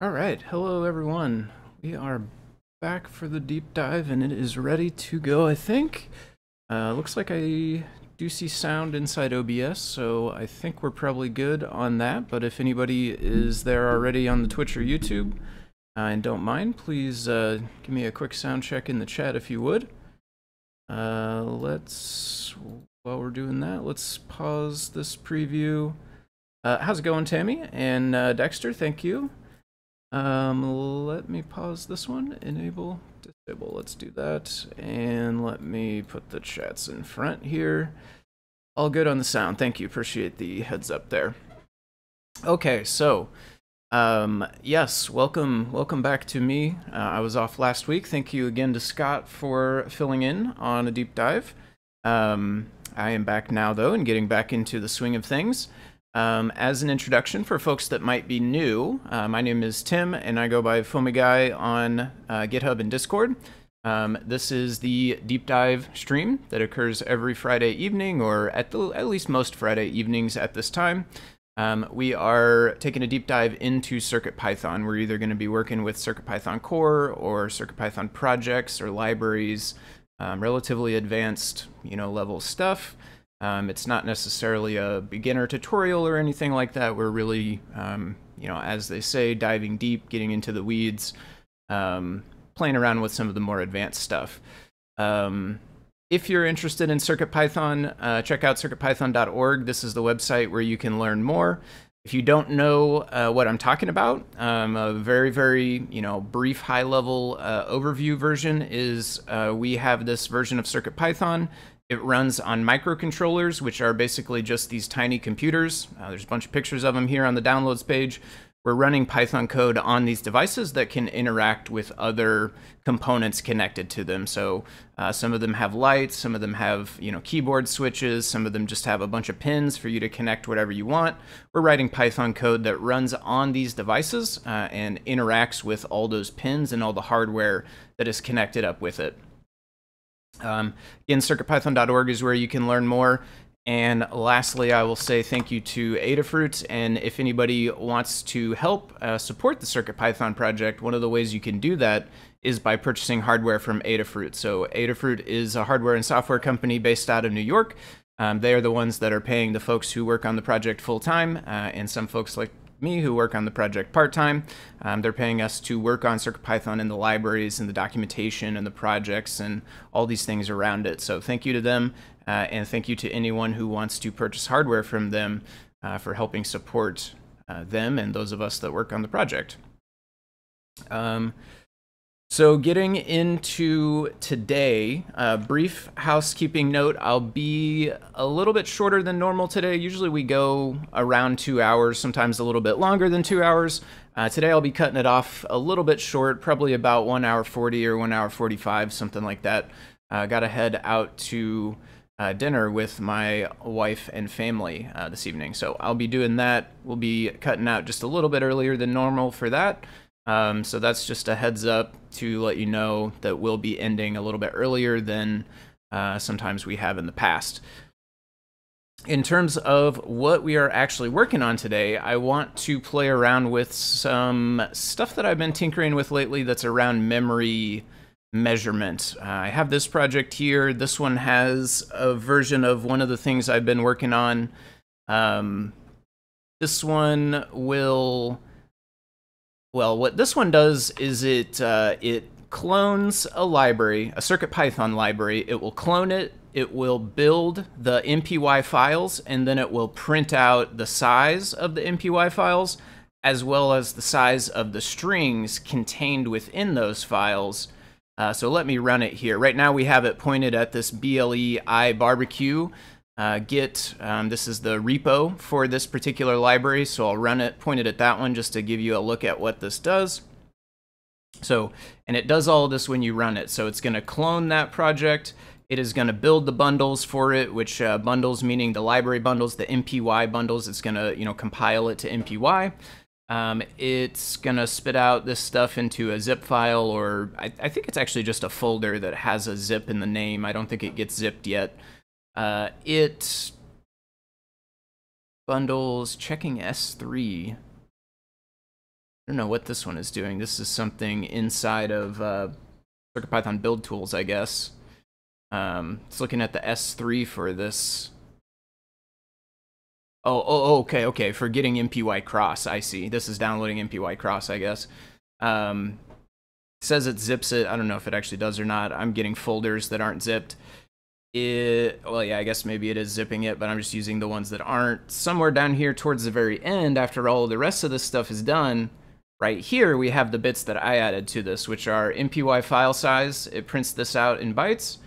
All right, hello everyone. We are back for the deep dive and it is ready to go, I think. Uh, looks like I do see sound inside OBS, so I think we're probably good on that. But if anybody is there already on the Twitch or YouTube uh, and don't mind, please uh, give me a quick sound check in the chat if you would. Uh, let's, while we're doing that, let's pause this preview. Uh, how's it going, Tammy? And uh, Dexter, thank you. Um, let me pause this one. Enable, disable. Let's do that. And let me put the chats in front here. All good on the sound. Thank you. Appreciate the heads up there. Okay, so um, yes, welcome, welcome back to me. Uh, I was off last week. Thank you again to Scott for filling in on a deep dive. Um, I am back now though, and getting back into the swing of things. Um, as an introduction for folks that might be new, uh, my name is Tim, and I go by Foamy on uh, GitHub and Discord. Um, this is the deep dive stream that occurs every Friday evening, or at, the, at least most Friday evenings at this time. Um, we are taking a deep dive into CircuitPython. We're either going to be working with CircuitPython core or CircuitPython projects or libraries, um, relatively advanced, you know, level stuff. Um, it's not necessarily a beginner tutorial or anything like that. We're really, um, you know, as they say, diving deep, getting into the weeds, um, playing around with some of the more advanced stuff. Um, if you're interested in CircuitPython, uh, check out circuitpython.org. This is the website where you can learn more. If you don't know uh, what I'm talking about, um, a very, very, you know, brief high-level uh, overview version is uh, we have this version of CircuitPython it runs on microcontrollers, which are basically just these tiny computers. Uh, there's a bunch of pictures of them here on the downloads page. We're running Python code on these devices that can interact with other components connected to them. So uh, some of them have lights, some of them have you know keyboard switches, some of them just have a bunch of pins for you to connect whatever you want. We're writing Python code that runs on these devices uh, and interacts with all those pins and all the hardware that is connected up with it. Um, again, circuitpython.org is where you can learn more. And lastly, I will say thank you to Adafruit. And if anybody wants to help uh, support the CircuitPython project, one of the ways you can do that is by purchasing hardware from Adafruit. So Adafruit is a hardware and software company based out of New York. Um, they are the ones that are paying the folks who work on the project full time, uh, and some folks like me who work on the project part time. Um, they're paying us to work on CircuitPython and the libraries and the documentation and the projects and all these things around it. So thank you to them, uh, and thank you to anyone who wants to purchase hardware from them uh, for helping support uh, them and those of us that work on the project. Um, so, getting into today, a brief housekeeping note. I'll be a little bit shorter than normal today. Usually we go around two hours, sometimes a little bit longer than two hours. Uh, today I'll be cutting it off a little bit short, probably about one hour 40 or one hour 45, something like that. Uh, Got to head out to uh, dinner with my wife and family uh, this evening. So I'll be doing that. We'll be cutting out just a little bit earlier than normal for that. Um, so that's just a heads up to let you know that we'll be ending a little bit earlier than uh, sometimes we have in the past. In terms of what we are actually working on today, I want to play around with some stuff that I've been tinkering with lately that's around memory measurement. Uh, I have this project here. This one has a version of one of the things I've been working on. Um, this one will well, what this one does is it uh, it clones a library, a CircuitPython library. It will clone it. It will build the MPY files, and then it will print out the size of the MPY files, as well as the size of the strings contained within those files. Uh, so let me run it here. Right now we have it pointed at this BLE I barbecue uh, Git. Um, this is the repo for this particular library, so I'll run it, point it at that one just to give you a look at what this does. So, and it does all this when you run it. So it's going to clone that project. It is going to build the bundles for it, which uh, bundles meaning the library bundles, the MPY bundles. It's going to, you know, compile it to MPY. Um, it's going to spit out this stuff into a zip file, or I, I think it's actually just a folder that has a zip in the name. I don't think it gets zipped yet. Uh, it bundles checking S3. I don't know what this one is doing. This is something inside of uh, CircuitPython build tools, I guess. Um, it's looking at the S3 for this. Oh, oh, oh, okay, okay. For getting MPY cross, I see. This is downloading MPY cross, I guess. Um, says it zips it. I don't know if it actually does or not. I'm getting folders that aren't zipped. It, well, yeah, I guess maybe it is zipping it, but I'm just using the ones that aren't. Somewhere down here towards the very end, after all the rest of this stuff is done, right here we have the bits that I added to this, which are MPY file size. It prints this out in bytes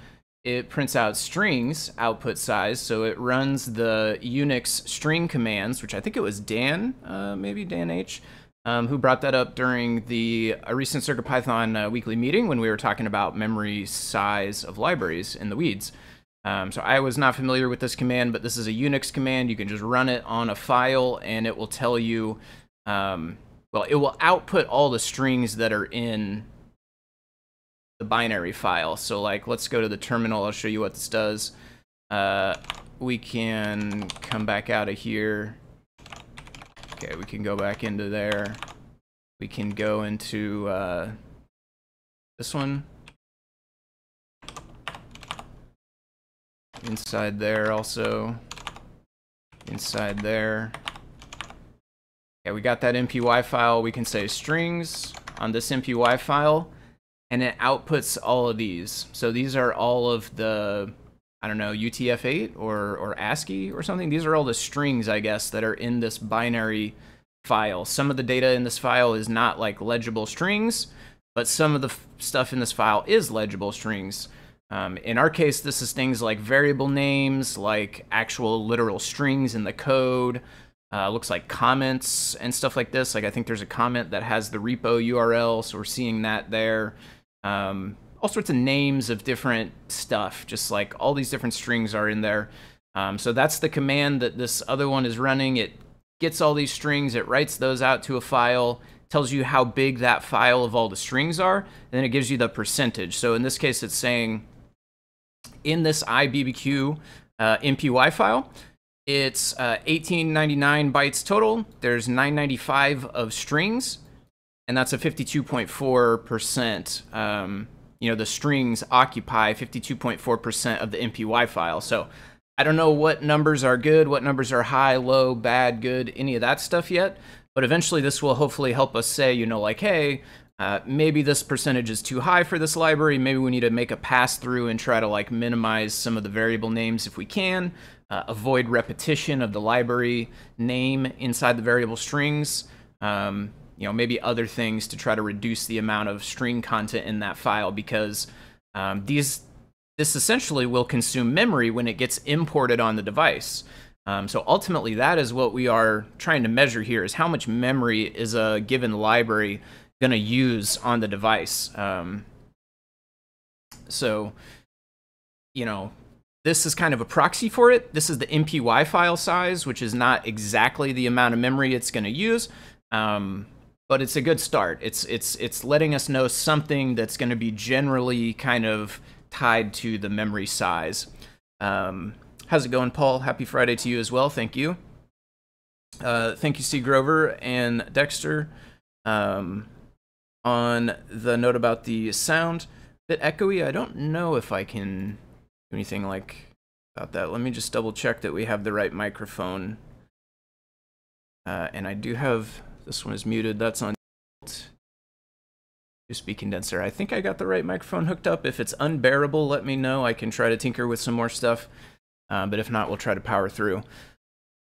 it prints out strings output size, so it runs the Unix string commands, which I think it was Dan, uh, maybe Dan H, um, who brought that up during the a recent CircuitPython uh, weekly meeting when we were talking about memory size of libraries in the weeds. Um, so I was not familiar with this command, but this is a Unix command. You can just run it on a file, and it will tell you, um, well, it will output all the strings that are in the binary file. So like, let's go to the terminal. I'll show you what this does. Uh, we can come back out of here. Okay, we can go back into there. We can go into uh, this one. Inside there also. Inside there. Yeah, we got that MPY file. We can say strings on this MPY file and it outputs all of these. So these are all of the, I don't know, UTF-8 or, or ASCII or something. These are all the strings, I guess, that are in this binary file. Some of the data in this file is not like legible strings, but some of the stuff in this file is legible strings. Um, in our case, this is things like variable names, like actual literal strings in the code, uh, looks like comments and stuff like this. Like I think there's a comment that has the repo URL, so we're seeing that there um, all sorts of names of different stuff, just like all these different strings are in there. Um, so that's the command that this other one is running. It gets all these strings, it writes those out to a file, tells you how big that file of all the strings are, and then it gives you the percentage. So in this case, it's saying in this IBBQ uh, MPY file, it's uh, 1899 bytes total. There's 995 of strings and that's a 52.4%. Um, you know, the strings occupy 52.4% of the MPY file. So I don't know what numbers are good, what numbers are high, low, bad, good, any of that stuff yet. But eventually, this will hopefully help us say, you know, like, hey, uh, maybe this percentage is too high for this library. Maybe we need to make a pass through and try to like minimize some of the variable names if we can. Uh, avoid repetition of the library name inside the variable strings. Um, you know, maybe other things to try to reduce the amount of string content in that file because um, these this essentially will consume memory when it gets imported on the device. Um, so ultimately, that is what we are trying to measure here: is how much memory is a given library going to use on the device. Um, so, you know, this is kind of a proxy for it. This is the MPY file size, which is not exactly the amount of memory it's going to use. Um, but it's a good start. It's it's it's letting us know something that's going to be generally kind of tied to the memory size. Um, how's it going, Paul? Happy Friday to you as well. Thank you. Uh, thank you, Steve Grover and Dexter. Um, on the note about the sound, a bit echoey. I don't know if I can do anything like about that. Let me just double check that we have the right microphone. Uh, and I do have this one is muted. That's on USB condenser. I think I got the right microphone hooked up. If it's unbearable, let me know. I can try to tinker with some more stuff. Uh, but if not, we'll try to power through.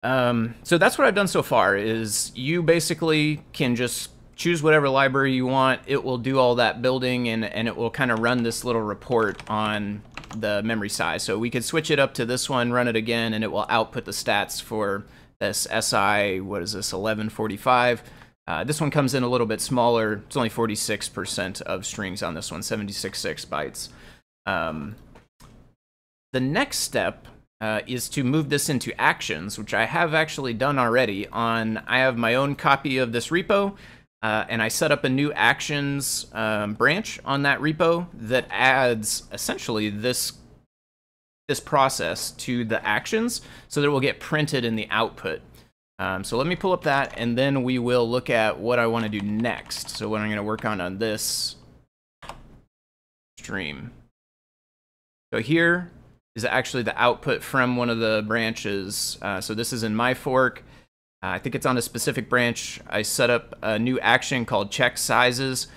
Um, so that's what I've done so far is you basically can just choose whatever library you want. It will do all that building and, and it will kind of run this little report on the memory size. So we could switch it up to this one, run it again, and it will output the stats for this SI, what is this, 1145. Uh, this one comes in a little bit smaller. It's only 46% of strings on this one, 76.6 bytes. Um, the next step uh, is to move this into actions, which I have actually done already on, I have my own copy of this repo, uh, and I set up a new actions um, branch on that repo that adds essentially this this process to the actions so that it will get printed in the output. Um, so let me pull up that, and then we will look at what I want to do next. So what I'm going to work on on this stream. So here is actually the output from one of the branches. Uh, so this is in my fork. Uh, I think it's on a specific branch. I set up a new action called check sizes,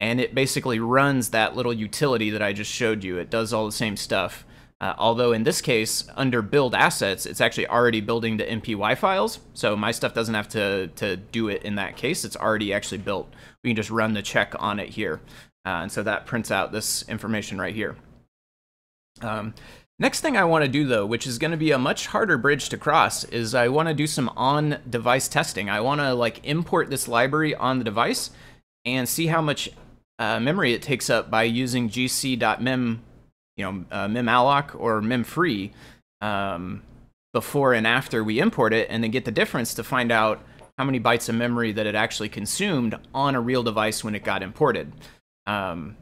and it basically runs that little utility that I just showed you. It does all the same stuff. Uh, although in this case, under build assets, it's actually already building the MPY files. So my stuff doesn't have to, to do it in that case. It's already actually built. We can just run the check on it here. Uh, and so that prints out this information right here. Um, next thing I want to do though, which is going to be a much harder bridge to cross, is I want to do some on-device testing. I want to like import this library on the device and see how much uh, memory it takes up by using gc.mem, you know, uh, memalloc or memfree um, before and after we import it, and then get the difference to find out how many bytes of memory that it actually consumed on a real device when it got imported. Um,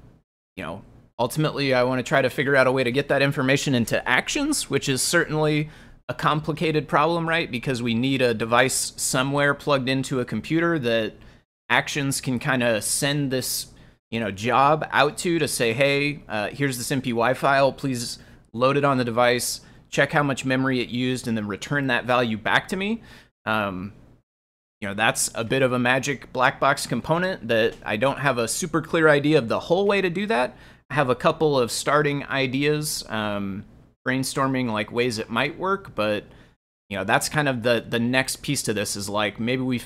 you know, ultimately, I want to try to figure out a way to get that information into actions, which is certainly a complicated problem, right? Because we need a device somewhere plugged into a computer that actions can kind of send this, you know, job out to to say, hey, uh, here's this MPY file. Please load it on the device, check how much memory it used, and then return that value back to me. Um, you know, that's a bit of a magic black box component that I don't have a super clear idea of the whole way to do that. Have a couple of starting ideas, um, brainstorming like ways it might work, but you know, that's kind of the the next piece to this is like maybe we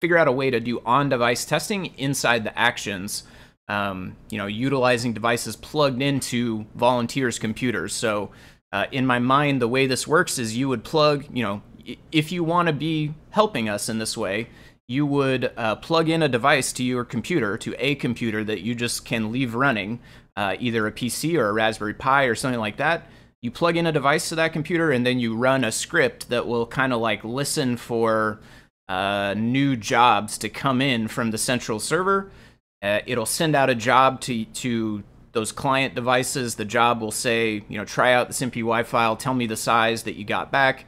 figure out a way to do on-device testing inside the actions. Um, you know, utilizing devices plugged into volunteers' computers. So, uh, in my mind, the way this works is you would plug, you know, if you want to be helping us in this way, you would uh, plug in a device to your computer, to a computer that you just can leave running, uh, either a PC or a Raspberry Pi or something like that. You plug in a device to that computer and then you run a script that will kind of like listen for uh, new jobs to come in from the central server. Uh, it'll send out a job to, to those client devices. The job will say, you know, try out this MPY file, tell me the size that you got back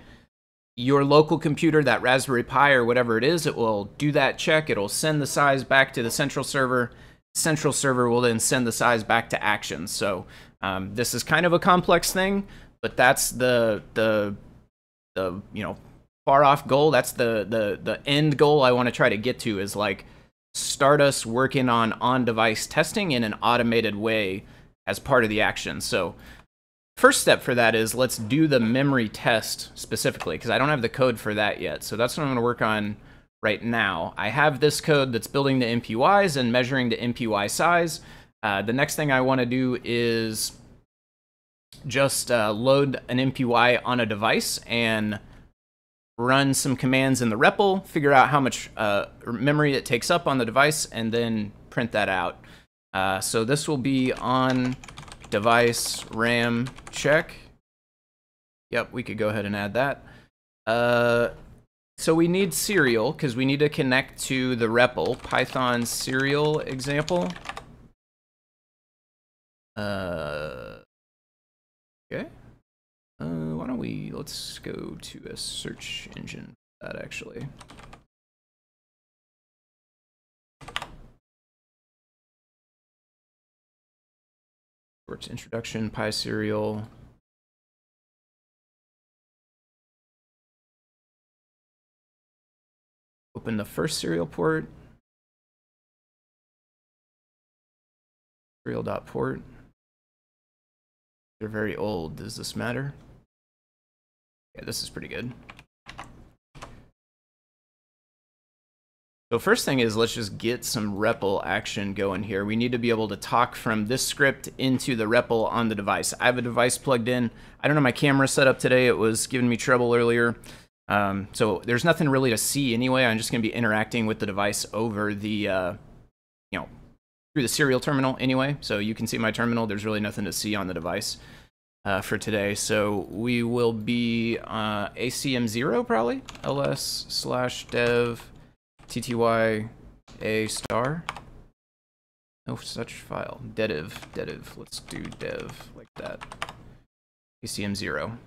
your local computer, that Raspberry Pi or whatever it is, it will do that check. It'll send the size back to the central server. Central server will then send the size back to Actions. So um, this is kind of a complex thing, but that's the the the you know far off goal. That's the the the end goal I want to try to get to is like start us working on on device testing in an automated way as part of the action. So First step for that is let's do the memory test specifically, because I don't have the code for that yet. So that's what I'm going to work on right now. I have this code that's building the MPYs and measuring the MPY size. Uh, the next thing I want to do is just uh, load an MPY on a device and run some commands in the REPL, figure out how much uh, memory it takes up on the device, and then print that out. Uh, so this will be on device RAM check. Yep, we could go ahead and add that. So we need serial because we need to connect to the REPL Python serial example. Uh, okay. Uh, why don't we, let's go to a search engine that actually. Works introduction, pyserial. Open the first serial port. Serial.port. They're very old. Does this matter? Yeah, this is pretty good. So first thing is let's just get some REPL action going here. We need to be able to talk from this script into the REPL on the device. I have a device plugged in. I don't have my camera set up today. It was giving me trouble earlier. Um, so there's nothing really to see anyway. I'm just going to be interacting with the device over the, uh, you know, through the serial terminal anyway. So you can see my terminal. There's really nothing to see on the device uh, for today. So we will be uh, ACM0 probably, ls slash dev tty a star. No such file. Dediv, dediv. Let's do dev like that. ACM0.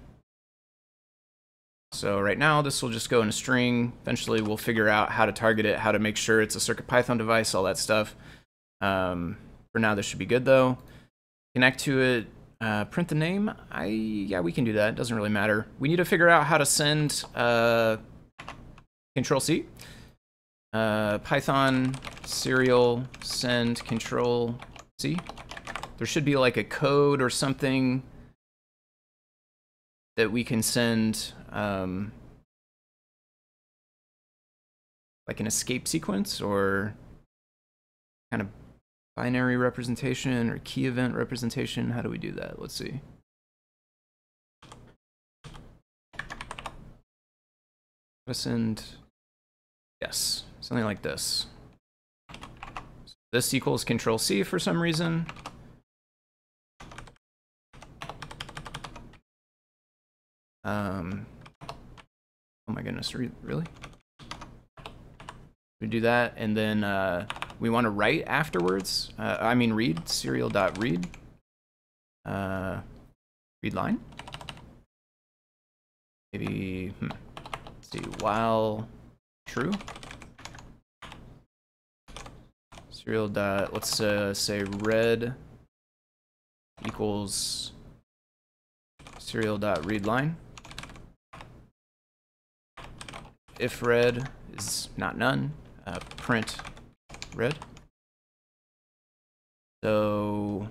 So right now this will just go in a string. Eventually we'll figure out how to target it, how to make sure it's a CircuitPython device, all that stuff. Um, for now this should be good though. Connect to it, uh, print the name. I Yeah, we can do that. It doesn't really matter. We need to figure out how to send uh, Control C. Uh, Python serial send Control C. There should be like a code or something that we can send um, like an escape sequence or kind of binary representation or key event representation. How do we do that? Let's see. Send, yes, something like this. This equals control C for some reason. Um, oh my goodness, re really? We do that, and then uh, we want to write afterwards. Uh, I mean read, serial.read. Uh, read line. Maybe, hmm. Let's see, while true. Serial dot, let's uh, say red equals serial dot read line if red is not none, uh, print red. So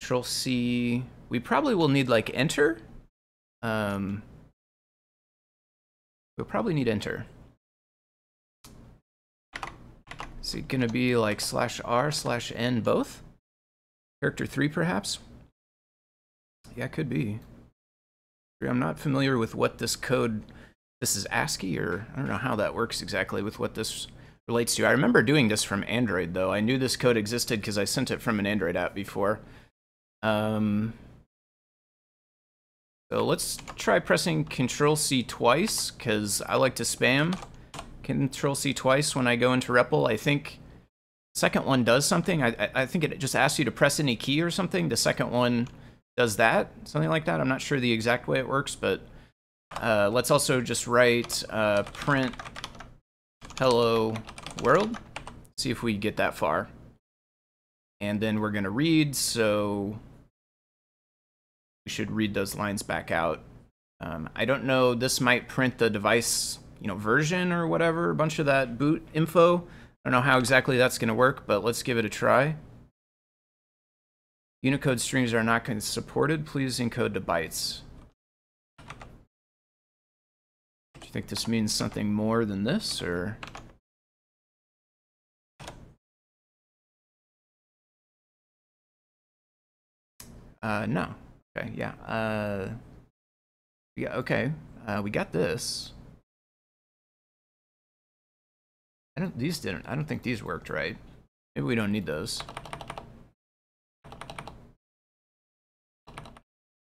control C, we probably will need like enter. Um, we'll probably need enter. Is it gonna be like slash R slash N both? Character three perhaps? Yeah, could be. I'm not familiar with what this code this is ASCII, or I don't know how that works exactly with what this relates to. I remember doing this from Android, though. I knew this code existed because I sent it from an Android app before. Um, so let's try pressing Control-C twice, because I like to spam Control-C twice when I go into REPL. I think second one does something. I, I think it just asks you to press any key or something. The second one does that, something like that. I'm not sure the exact way it works, but uh, let's also just write uh, print hello world. See if we get that far. And then we're going to read, so we should read those lines back out. Um, I don't know, this might print the device you know, version or whatever, a bunch of that boot info. I don't know how exactly that's going to work, but let's give it a try. Unicode streams are not supported. Please encode to bytes. You think this means something more than this, or? Uh, no. Okay, yeah. Uh, yeah, okay. Uh, we got this. I don't, these didn't, I don't think these worked right. Maybe we don't need those.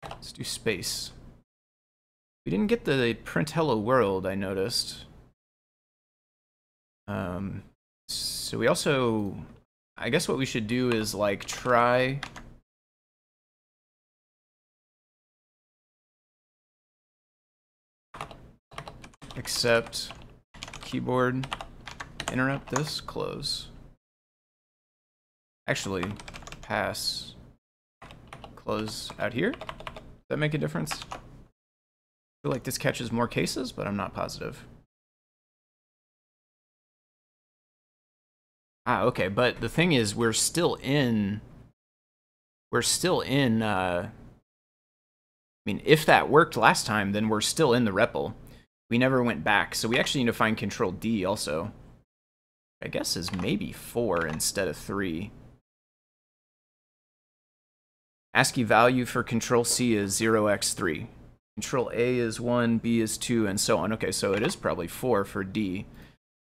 Let's do space. We didn't get the print hello world, I noticed. Um, so we also, I guess what we should do is like try accept keyboard interrupt this close. Actually pass. Close out here. Does that make a difference feel like this catches more cases, but I'm not positive. Ah, okay, but the thing is, we're still in... We're still in, uh... I mean, if that worked last time, then we're still in the REPL. We never went back, so we actually need to find Control D also. I guess is maybe 4 instead of 3. ASCII value for Control C is 0x3. Control A is 1, B is 2, and so on. Okay, so it is probably 4 for D.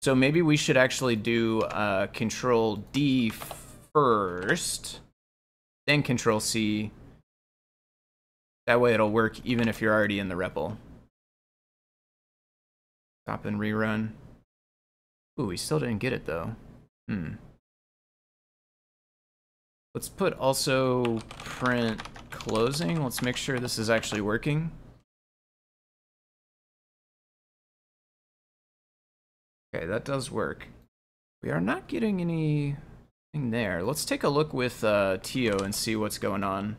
So maybe we should actually do uh, Control D first, then Control C. That way it'll work even if you're already in the REPL. Stop and rerun. Ooh, we still didn't get it though. Hmm. Let's put also print closing. Let's make sure this is actually working. Okay, that does work. We are not getting anything there. Let's take a look with uh, Tio and see what's going on.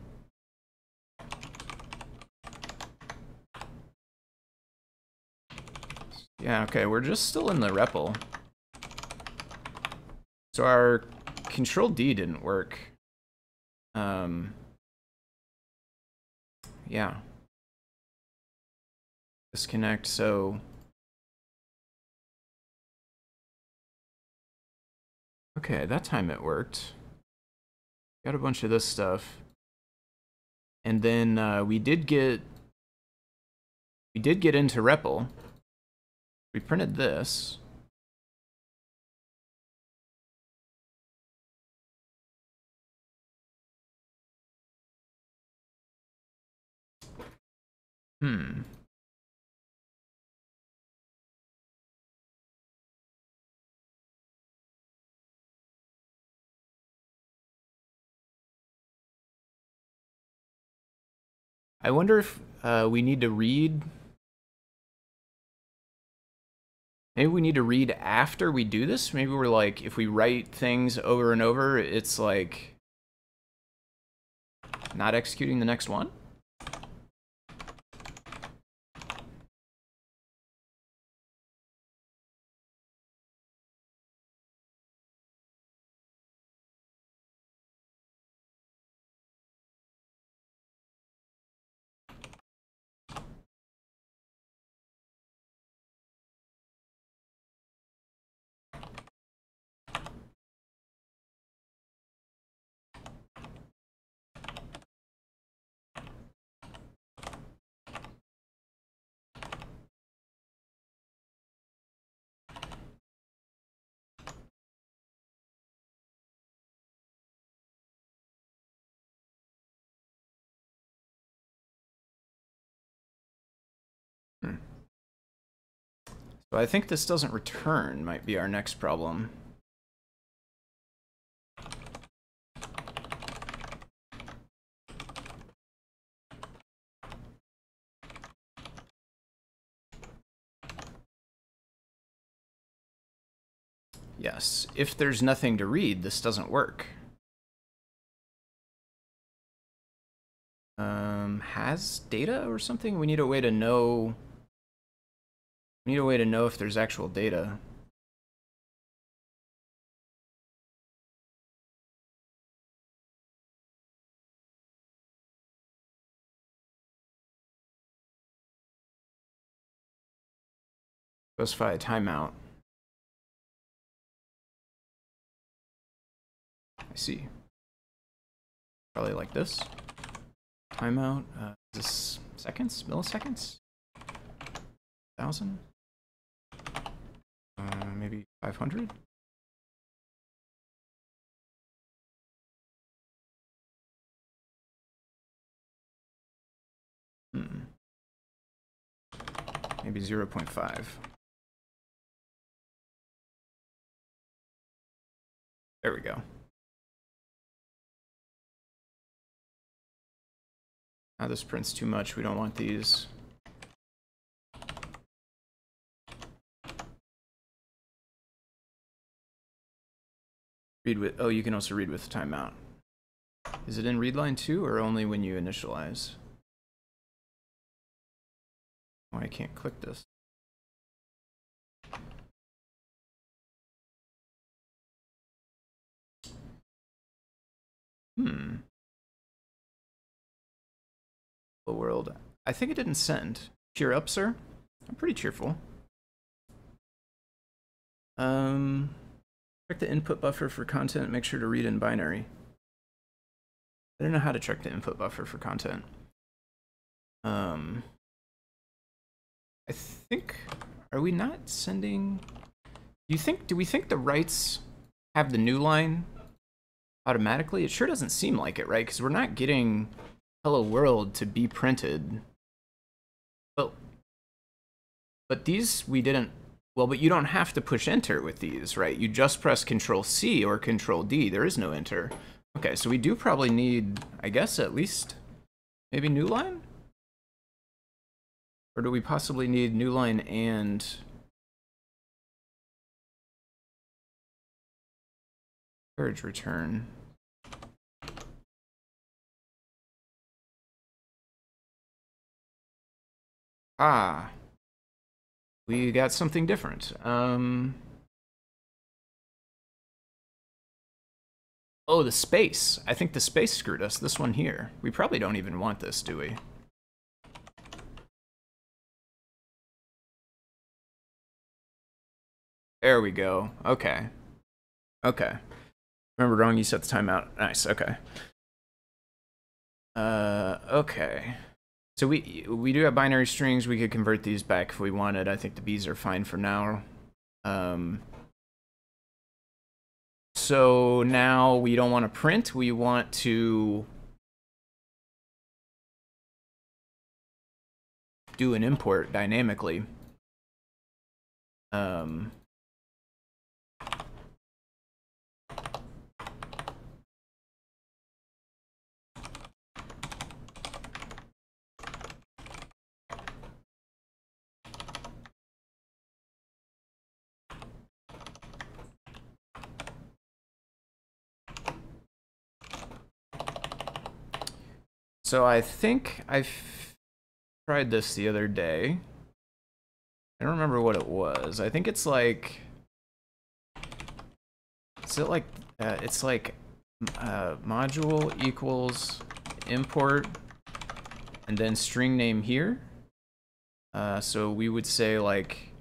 Yeah, okay, we're just still in the REPL. So our Control D didn't work. Um, yeah. Disconnect, so... Okay, that time it worked. Got a bunch of this stuff. And then uh, we did get... We did get into REPL. We printed this. Hmm. I wonder if uh, we need to read. Maybe we need to read after we do this. Maybe we're like, if we write things over and over, it's like not executing the next one. So I think this doesn't return might be our next problem. Yes, if there's nothing to read, this doesn't work. Um, has data or something? We need a way to know need a way to know if there's actual data. Specify a timeout. I see. Probably like this. Timeout. Uh, is this seconds? Milliseconds? Thousand? Uh, maybe 500? Hmm. Maybe 0 0.5. There we go. Now this prints too much. We don't want these. Read with, oh, you can also read with timeout. Is it in read line too, or only when you initialize? Oh, I can't click this. Hmm. The world. I think it didn't send. Cheer up, sir. I'm pretty cheerful. Um, Check the input buffer for content, make sure to read in binary. I don't know how to check the input buffer for content. Um, I think, are we not sending, do you think, do we think the writes have the new line automatically? It sure doesn't seem like it, right? Because we're not getting hello world to be printed. But, but these we didn't well, but you don't have to push enter with these, right? You just press control C or control D. There is no enter. Okay, so we do probably need, I guess, at least maybe new line? Or do we possibly need new line and... Carriage return. Ah. We got something different. Um... Oh, the space. I think the space screwed us. This one here. We probably don't even want this, do we? There we go. Okay. Okay. Remember wrong, you set the timeout. Nice, okay. Uh, okay. So we we do have binary strings. We could convert these back if we wanted. I think the bees are fine for now. Um, so now we don't want to print. We want to do an import dynamically. Um, So I think I tried this the other day. I don't remember what it was. I think it's like... Is it like... Uh, it's like uh, module equals import and then string name here. Uh, so we would say like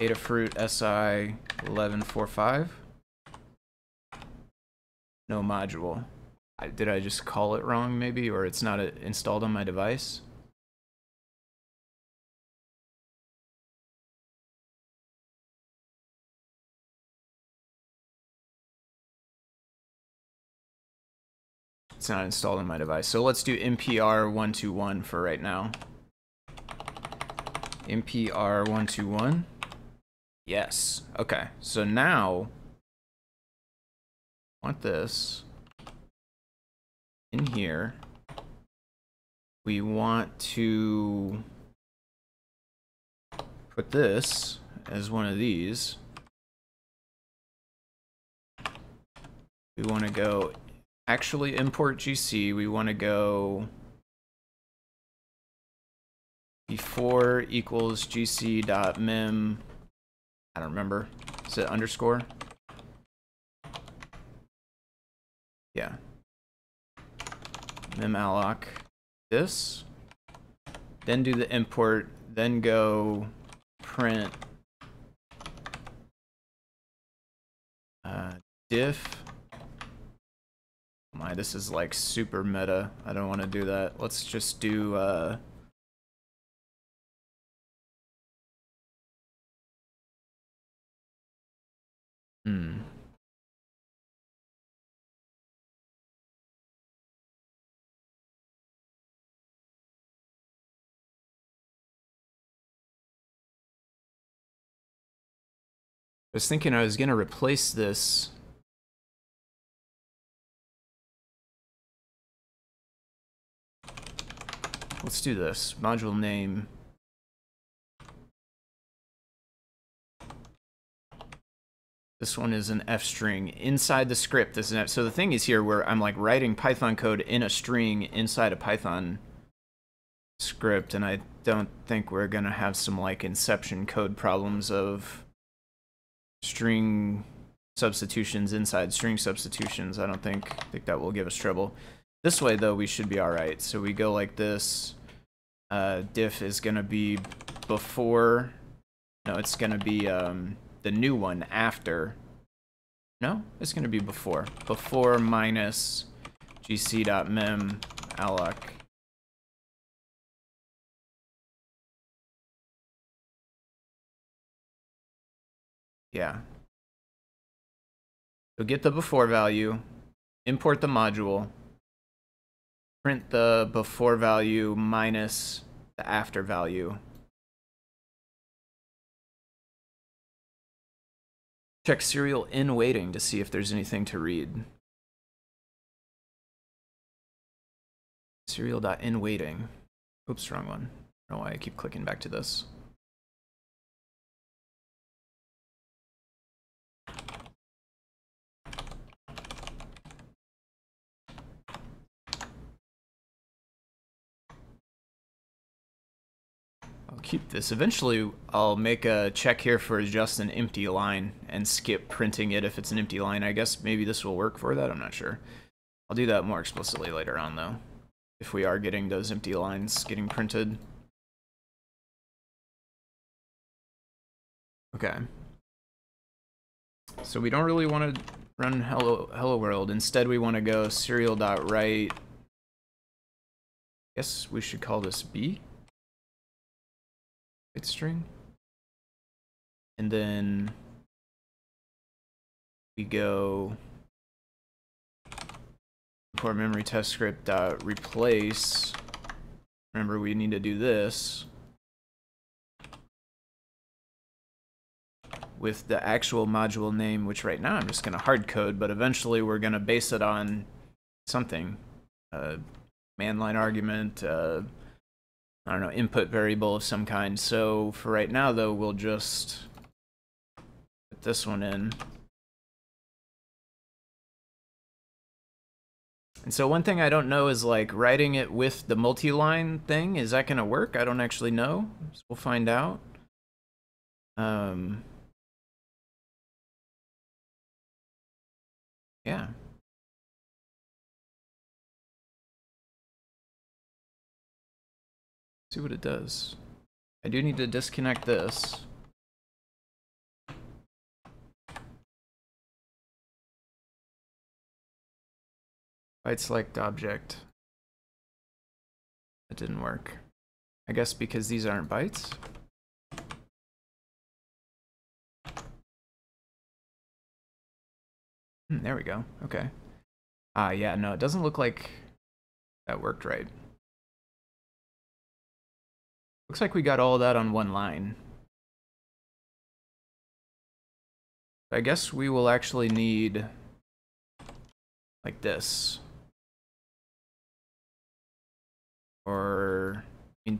Adafruit SI 1145. No module did I just call it wrong maybe, or it's not a, installed on my device? It's not installed on my device. So let's do MPR121 for right now. MPR121. Yes. Okay. So now, I want this in here, we want to put this as one of these. We want to go actually import GC. We want to go before equals gc dot mem. I don't remember. Is it underscore? Yeah memalloc this, then do the import, then go print uh, diff. My, this is like super meta. I don't want to do that. Let's just do uh, Hmm. I was thinking I was going to replace this. Let's do this. Module name. This one is an F string inside the script. This is an F. So the thing is here where I'm like writing Python code in a string inside a Python script, and I don't think we're gonna have some like inception code problems of string substitutions inside string substitutions. I don't think think that will give us trouble. This way though, we should be all right. So we go like this. Uh, diff is gonna be before. No, it's gonna be um, the new one after. No, it's gonna be before. Before minus gc.mem alloc Yeah. So get the before value, import the module, print the before value minus the after value. Check serial in waiting to see if there's anything to read. Serial.in waiting. Oops, wrong one. I don't know why I keep clicking back to this. I'll keep this. Eventually, I'll make a check here for just an empty line and skip printing it if it's an empty line. I guess maybe this will work for that. I'm not sure. I'll do that more explicitly later on, though, if we are getting those empty lines getting printed. Okay. So we don't really want to run hello hello world. Instead, we want to go serial.write. Guess we should call this B. String. And then we go for memory test script dot replace. Remember, we need to do this. with the actual module name, which right now I'm just going to hard code, but eventually we're going to base it on something. A man line argument, uh, I don't know, input variable of some kind. So for right now, though, we'll just put this one in. And so one thing I don't know is like writing it with the multi-line thing. Is that going to work? I don't actually know. So we'll find out. Um, Yeah. See what it does. I do need to disconnect this. bytes-like object. That didn't work. I guess because these aren't bytes. Hmm, there we go. Okay. Ah, uh, yeah, no, it doesn't look like that worked right. Looks like we got all that on one line. I guess we will actually need like this. Or, I mean,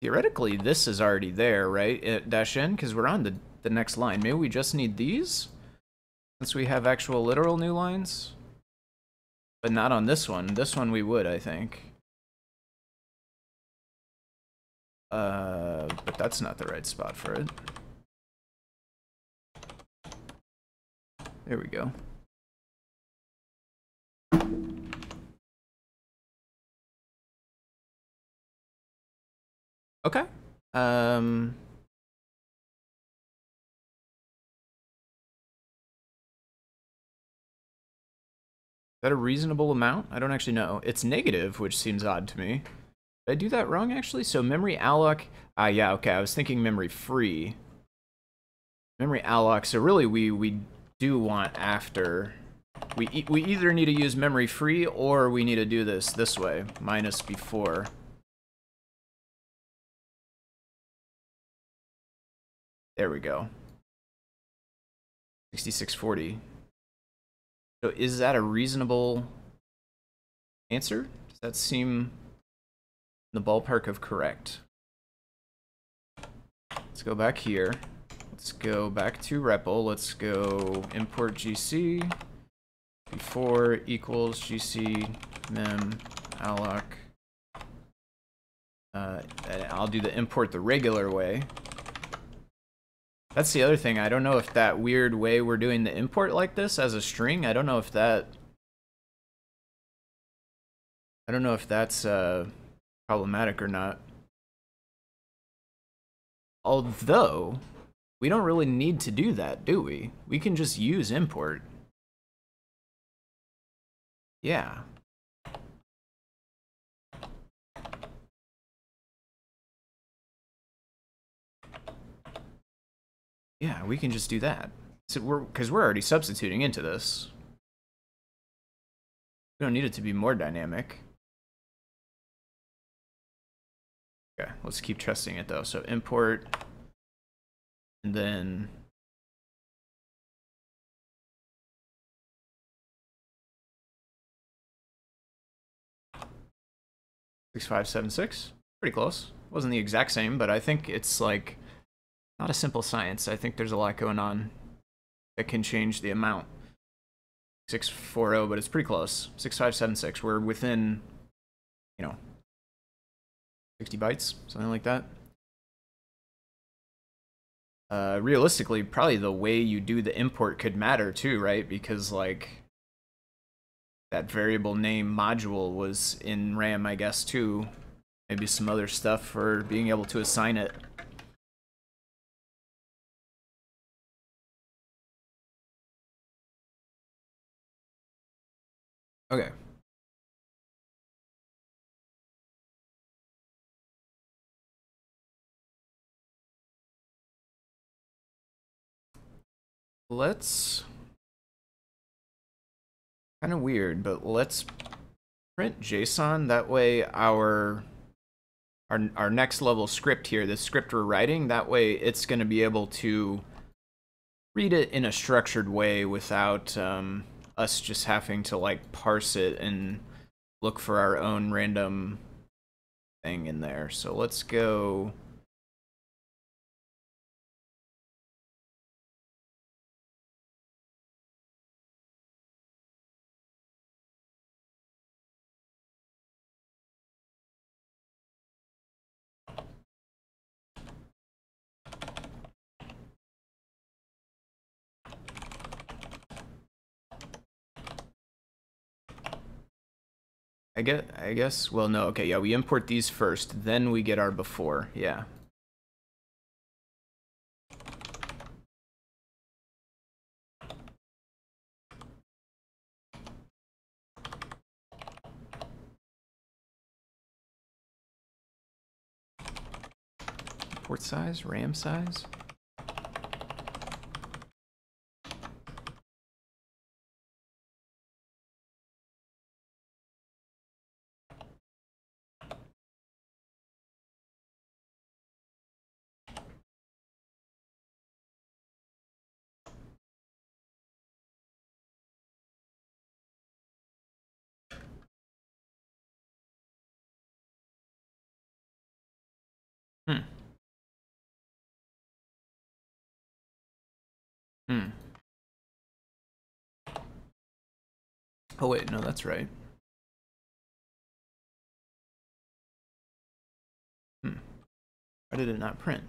theoretically, this is already there, right? Eh, it, dash n, because we're on the, the next line. Maybe we just need these? Since we have actual literal new lines? But not on this one. This one we would, I think. Uh, but that's not the right spot for it. There we go. Okay. Um, that a reasonable amount? I don't actually know. It's negative, which seems odd to me. Did I do that wrong, actually? So memory alloc... Ah, yeah, okay, I was thinking memory free. Memory alloc, so really we, we do want after... We, e we either need to use memory free or we need to do this this way, minus before. There we go. 6640. So is that a reasonable answer? Does that seem in the ballpark of correct? Let's go back here. Let's go back to REPL. Let's go import GC before equals GC mem alloc. Uh, I'll do the import the regular way. That's the other thing. I don't know if that weird way we're doing the import like this as a string, I don't know if that... I don't know if that's uh, problematic or not. Although, we don't really need to do that, do we? We can just use import. Yeah. Yeah, we can just do that. So we're because we're already substituting into this. We don't need it to be more dynamic. Okay, let's keep trusting it though. So import, and then six five seven six. Pretty close. Wasn't the exact same, but I think it's like not a simple science. I think there's a lot going on that can change the amount. 640, but it's pretty close. 6576. We're within, you know, 60 bytes, something like that. uh, realistically, probably the way you do the import could matter too, right? Because like that variable name module was in RAM, I guess, too. Maybe some other stuff for being able to assign it. Okay. Let's kind of weird, but let's print JSON. That way our our our next level script here, the script we're writing, that way it's going to be able to read it in a structured way without um, us just having to like parse it and look for our own random thing in there. So let's go I guess, I guess, well, no, okay, yeah, we import these first, then we get our before, yeah. Port size, RAM size? Oh wait, no, that's right. Hmm. Why did it not print?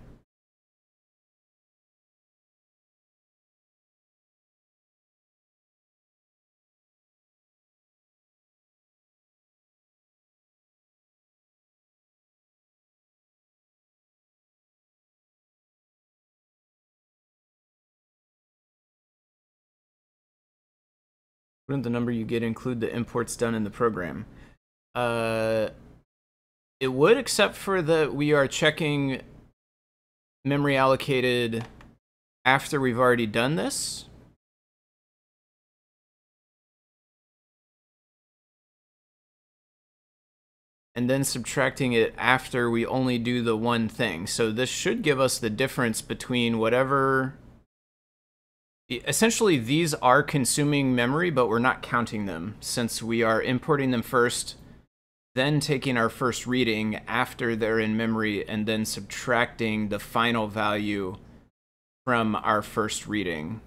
Wouldn't the number you get include the imports done in the program? Uh, it would, except for that we are checking memory allocated after we've already done this. And then subtracting it after we only do the one thing. So this should give us the difference between whatever essentially these are consuming memory, but we're not counting them since we are importing them first, then taking our first reading after they're in memory, and then subtracting the final value from our first reading.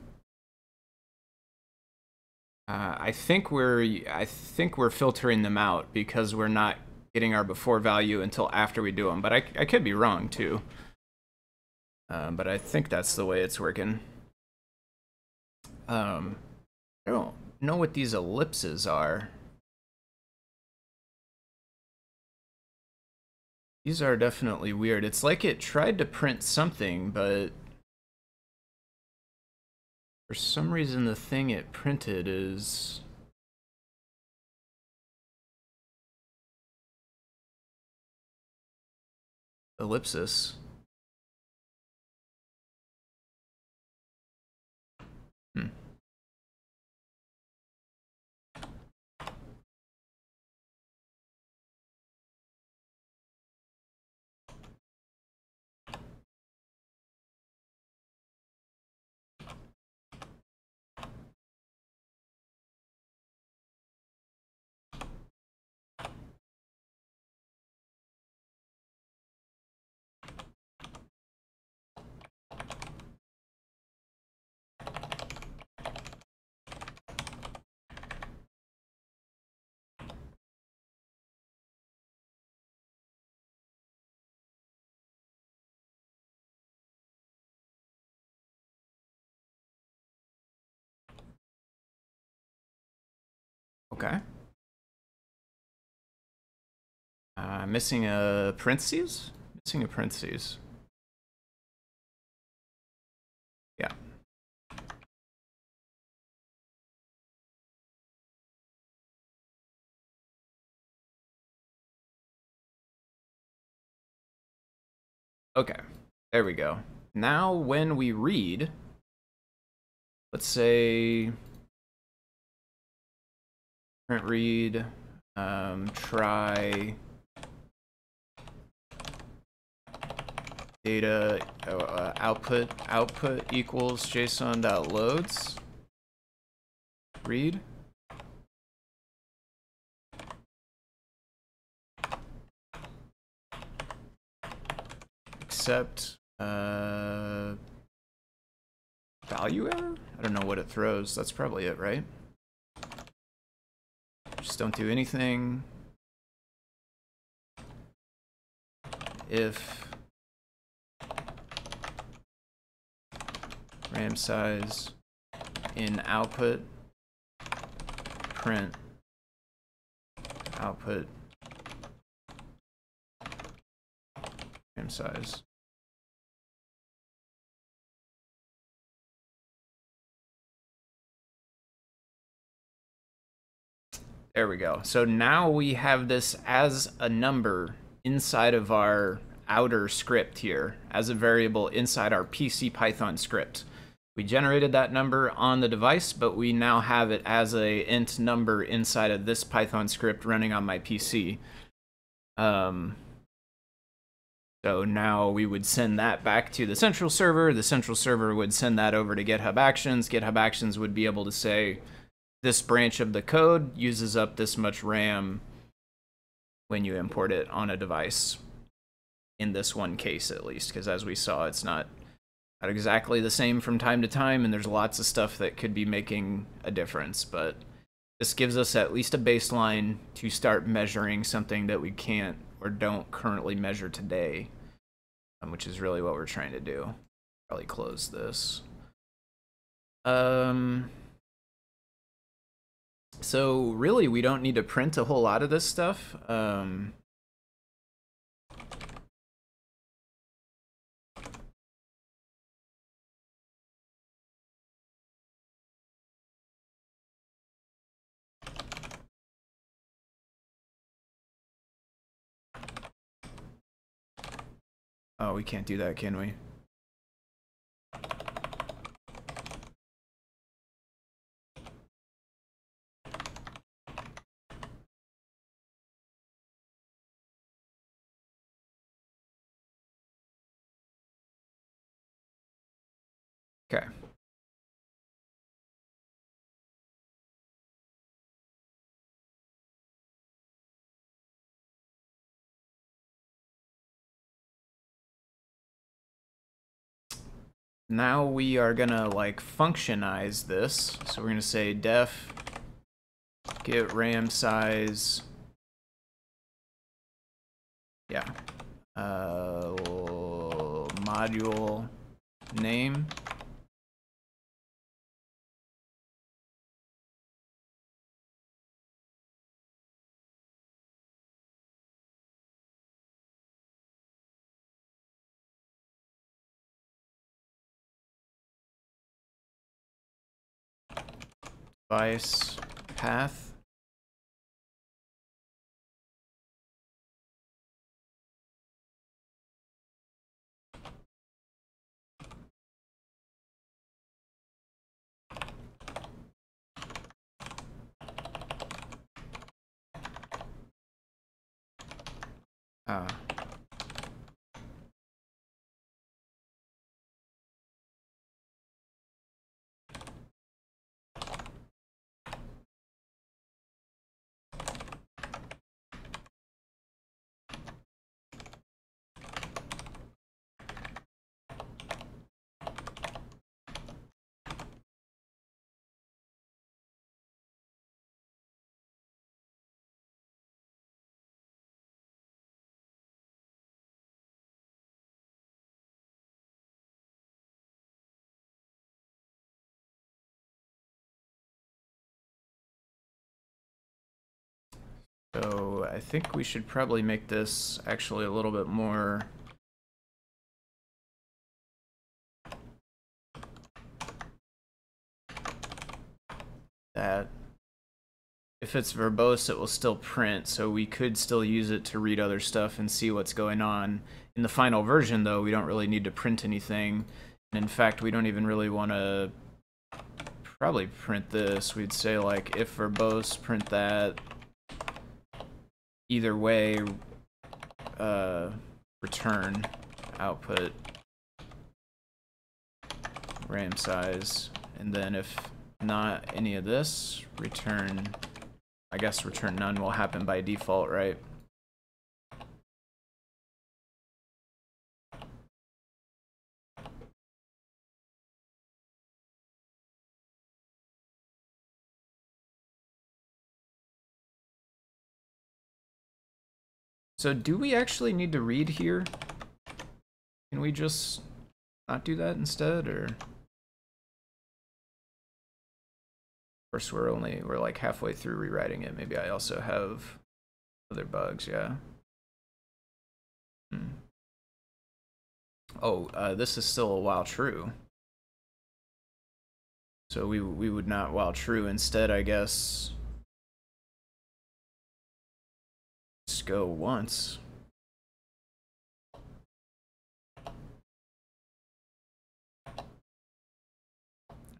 Uh, I think we're I think we're filtering them out because we're not getting our before value until after we do them. But I, I could be wrong too. Uh, but I think that's the way it's working. Um, I don't know what these ellipses are. These are definitely weird. It's like it tried to print something, but for some reason the thing it printed is ellipsis. Okay. Uh, missing a parentheses? Missing a parentheses. Yeah. Okay, there we go. Now when we read, let's say print read, um, try data uh, output output equals json dot loads. Read. Except uh value error? I don't know what it throws. That's probably it right just don't do anything. If ram size in output print output ram size There we go. So now we have this as a number inside of our outer script here, as a variable inside our PC Python script. We generated that number on the device, but we now have it as a int number inside of this Python script running on my PC. Um, so now we would send that back to the central server. The central server would send that over to GitHub Actions. GitHub Actions would be able to say, this branch of the code uses up this much RAM when you import it on a device. In this one case, at least, because as we saw, it's not not exactly the same from time to time, and there's lots of stuff that could be making a difference. But this gives us at least a baseline to start measuring something that we can't or don't currently measure today, um, which is really what we're trying to do. Probably close this. Um. So really, we don't need to print a whole lot of this stuff. Um, Oh, we can't do that, can we? Now we are gonna like functionize this. So we're gonna say def get RAM size. Yeah. Uh, module name. Device path. Ah. So I think we should probably make this actually a little bit more that if it's verbose it will still print. So we could still use it to read other stuff and see what's going on. In the final version though we don't really need to print anything. And in fact we don't even really want to probably print this. We'd say like if verbose print that either way uh, return output RAM size and then if not any of this return I guess return none will happen by default right So do we actually need to read here? Can we just not do that instead, or? Of course, we're only, we're like halfway through rewriting it. Maybe I also have other bugs, yeah. Hmm. Oh, uh, this is still a while true. So we, we would not while true. Instead, I guess, Go once. I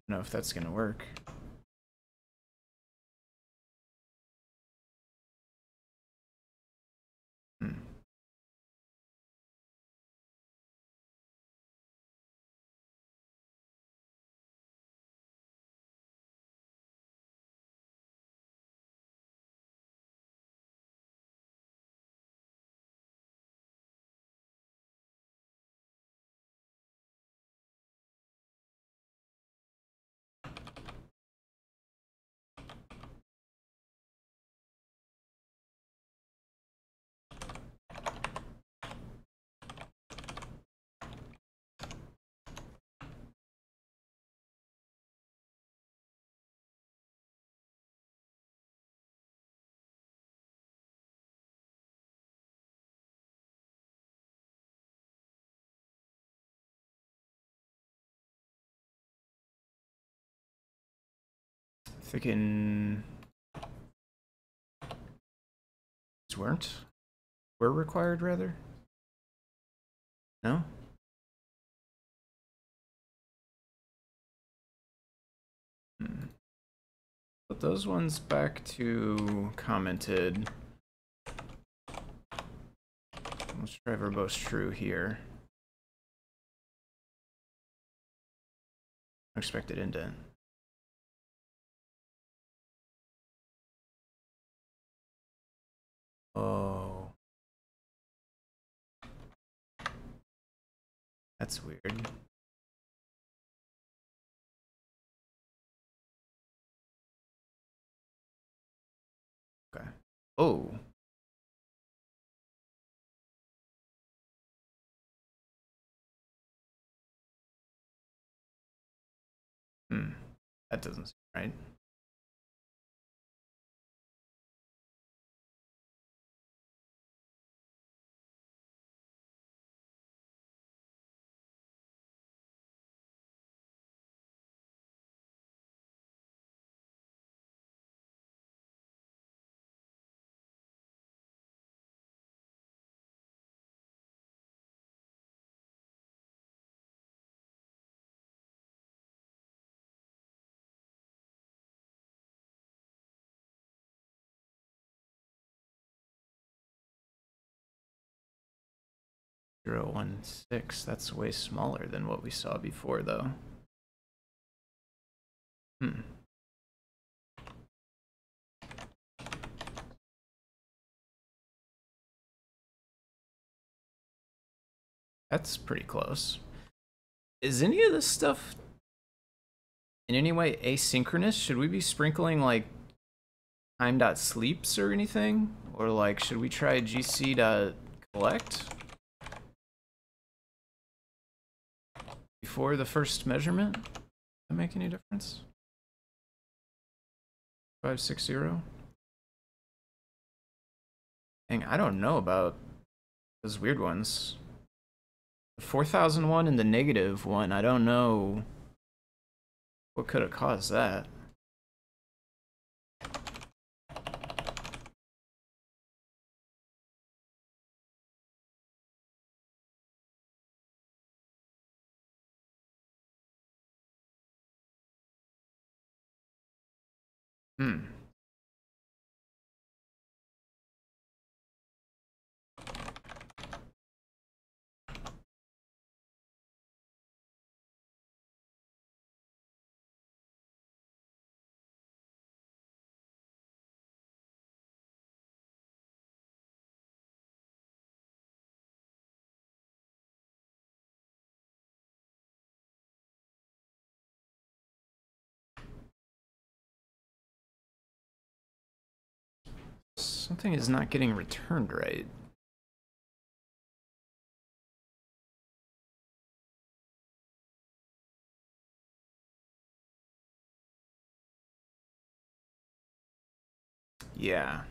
don't know if that's gonna work. Thinking these weren't were required rather. No. Hmm. Put those ones back to commented. Let's try verbose true here. Expected indent. Oh. That's weird. Okay. Oh. Hmm. That doesn't seem right. Zero one six. That's way smaller than what we saw before, though. Hmm. That's pretty close. Is any of this stuff in any way asynchronous? Should we be sprinkling like time.sleeps or anything? Or like, should we try gc.collect? Before the first measurement? Does that make any difference? 560? Dang, I don't know about those weird ones. The 4001 and the negative one, I don't know what could have caused that. Hmm. Something is not getting returned right. Yeah.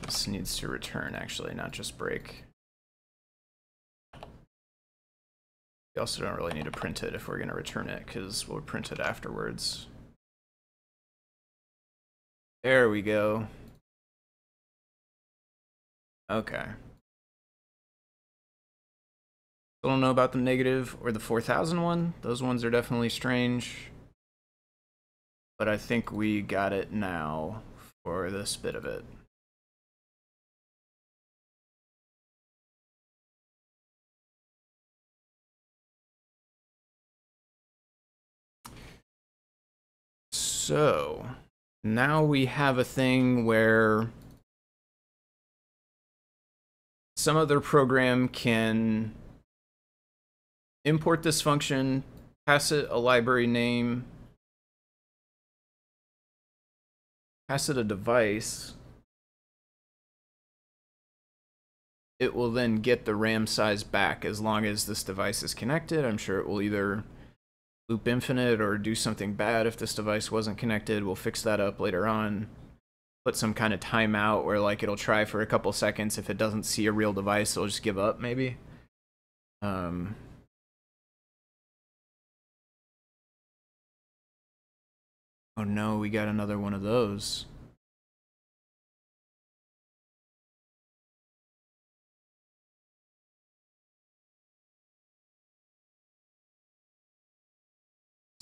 This needs to return, actually, not just break. We also don't really need to print it if we're going to return it, because we'll print it afterwards. There we go. Okay. I don't know about the negative or the 4000 one. Those ones are definitely strange. But I think we got it now for this bit of it. So, now we have a thing where some other program can import this function, pass it a library name, pass it a device. It will then get the RAM size back as long as this device is connected. I'm sure it will either loop infinite or do something bad if this device wasn't connected. We'll fix that up later on. Put some kind of timeout where like it'll try for a couple seconds. If it doesn't see a real device, it'll just give up maybe. Um, oh no, we got another one of those.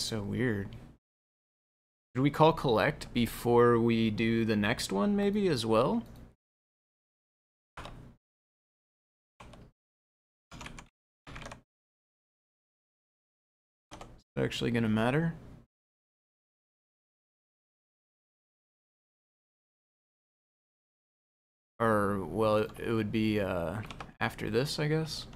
So weird. Should we call collect before we do the next one maybe as well? Is that actually gonna matter? Or, well, it would be uh, after this, I guess.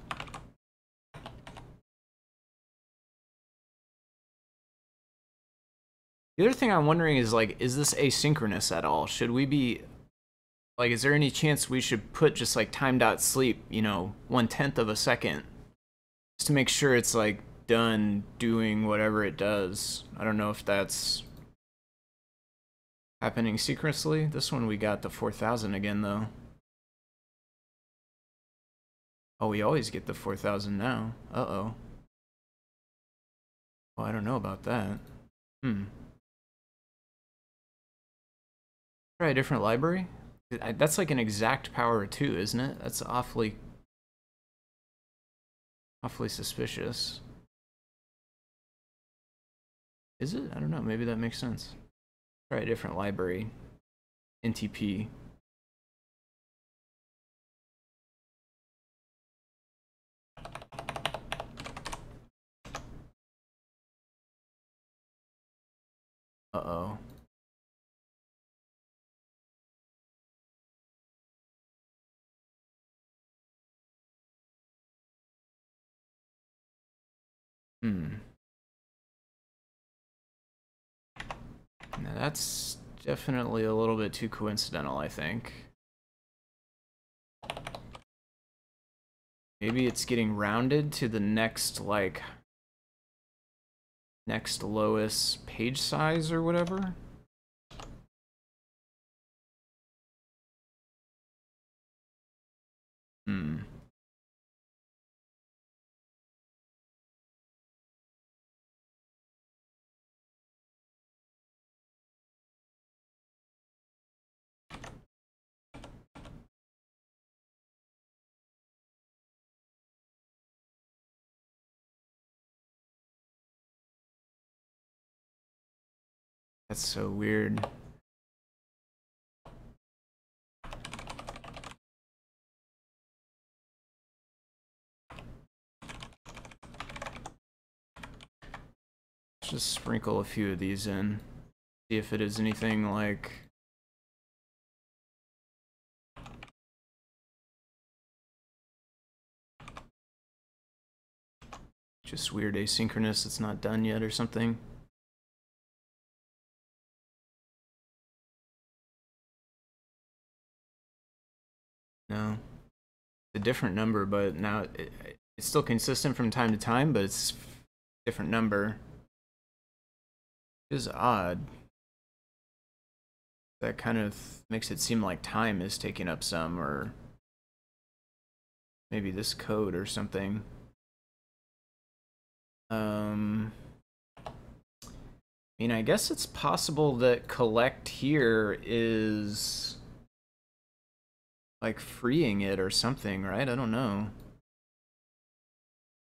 The other thing I'm wondering is like, is this asynchronous at all? Should we be like, is there any chance we should put just like time dot sleep, you know, one tenth of a second, just to make sure it's like done doing whatever it does? I don't know if that's happening secretly. This one we got the 4000 again though. Oh, we always get the 4000 now. Uh-oh. Well, I don't know about that. Hmm. Try a different library? That's like an exact power of two, isn't it? That's awfully... Awfully suspicious. Is it? I don't know. Maybe that makes sense. Try a different library. NTP. Uh-oh. Hmm. Now that's definitely a little bit too coincidental, I think. Maybe it's getting rounded to the next, like, next lowest page size or whatever. Hmm. That's so weird. Let's just sprinkle a few of these in. See if it is anything like... Just weird asynchronous it's not done yet or something. No. It's a different number, but now it, it's still consistent from time to time, but it's different number. Is odd. That kind of makes it seem like time is taking up some, or maybe this code or something. Um, I mean, I guess it's possible that collect here is like freeing it or something, right? I don't know.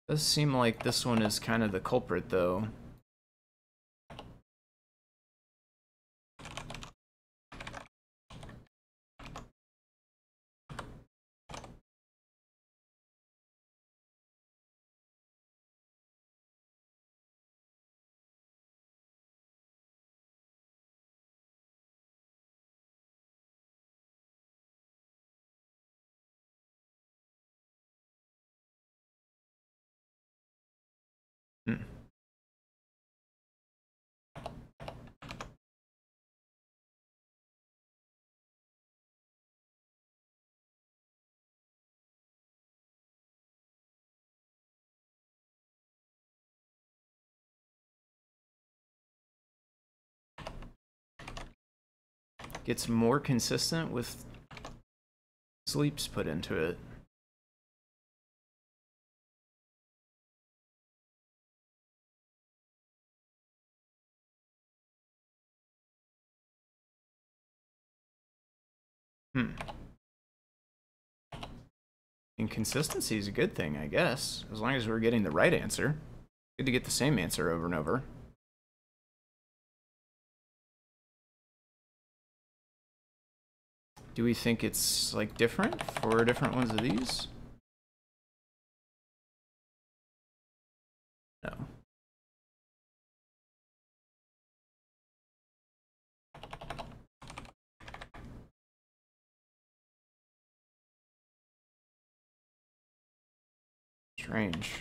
Does seem like this one is kind of the culprit though. Gets more consistent with sleeps put into it. Hmm. Inconsistency is a good thing, I guess, as long as we're getting the right answer. Good to get the same answer over and over. Do we think it's like different for different ones of these? No. Strange.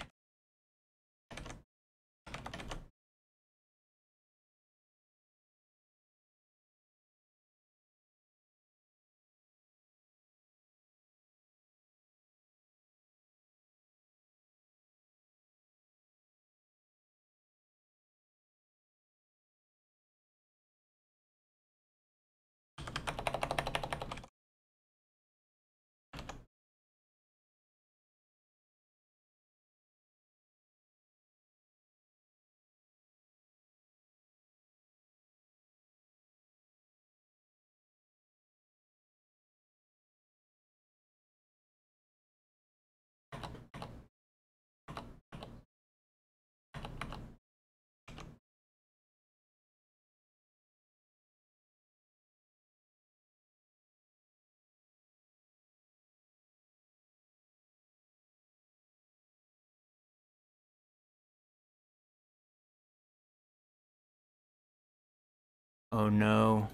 Oh no.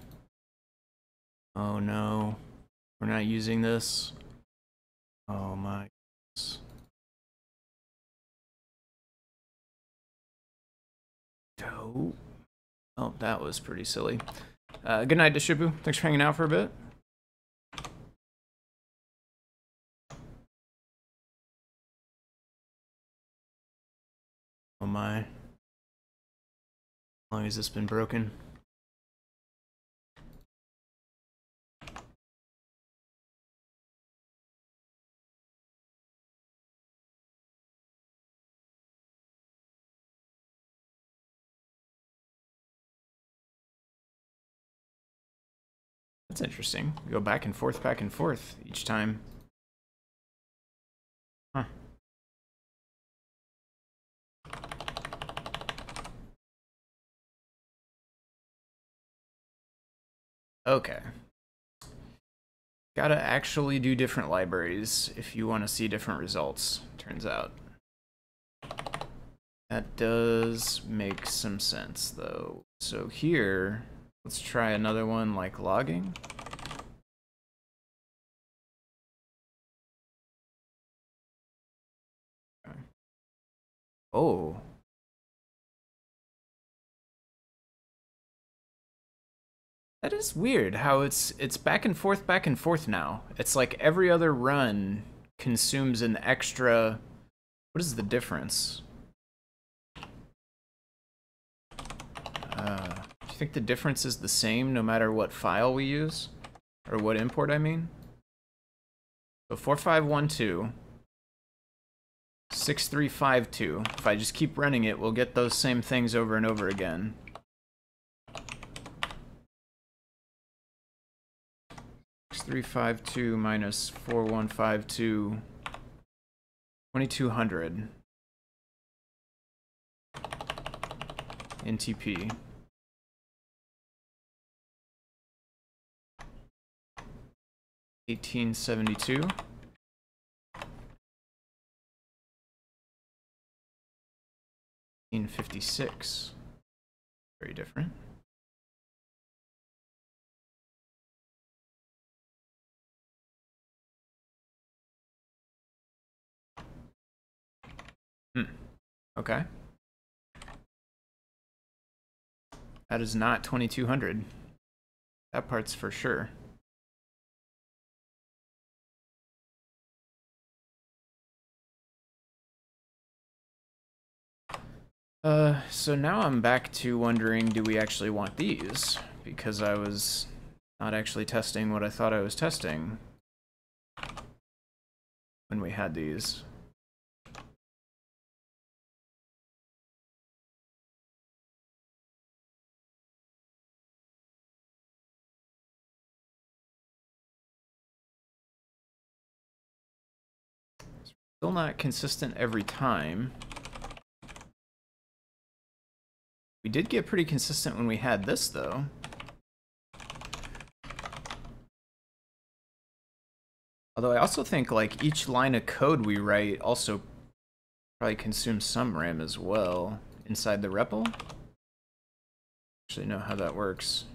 Oh no. We're not using this. Oh my goodness. Oh. That was pretty silly. Uh, good night, Dishibu. Thanks for hanging out for a bit. Oh my. How long has this been broken? That's interesting. We go back and forth, back and forth each time. Huh. Okay. Gotta actually do different libraries if you want to see different results, turns out. That does make some sense, though. So here, let's try another one like logging. Oh. oh, That is weird how it's it's back and forth, back and forth now. It's like every other run consumes an extra. What is the difference? Uh, do you think the difference is the same no matter what file we use? Or what import I mean? So 4512. 6352. If I just keep running it, we'll get those same things over and over again. 6352 minus 4152, 2200 NTP. Eighteen seventy two. Eighteen fifty six. Very different. Hmm. Okay. That is not 2200. That part's for sure. Uh, so now I'm back to wondering, do we actually want these? Because I was not actually testing what I thought I was testing when we had these. Still not consistent every time. We did get pretty consistent when we had this, though. Although I also think, like, each line of code we write also probably consumes some RAM as well inside the REPL. Actually know how that works.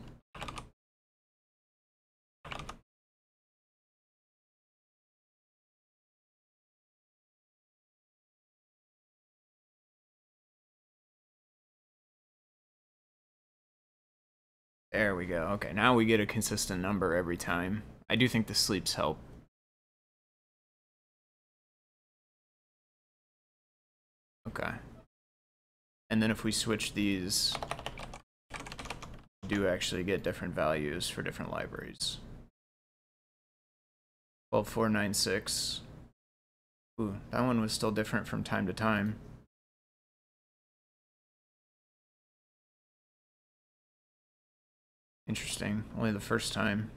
There we go. Okay, now we get a consistent number every time. I do think the sleeps help. Okay. And then if we switch these, do actually get different values for different libraries. 12496. Ooh, that one was still different from time to time. Interesting. Only the first time.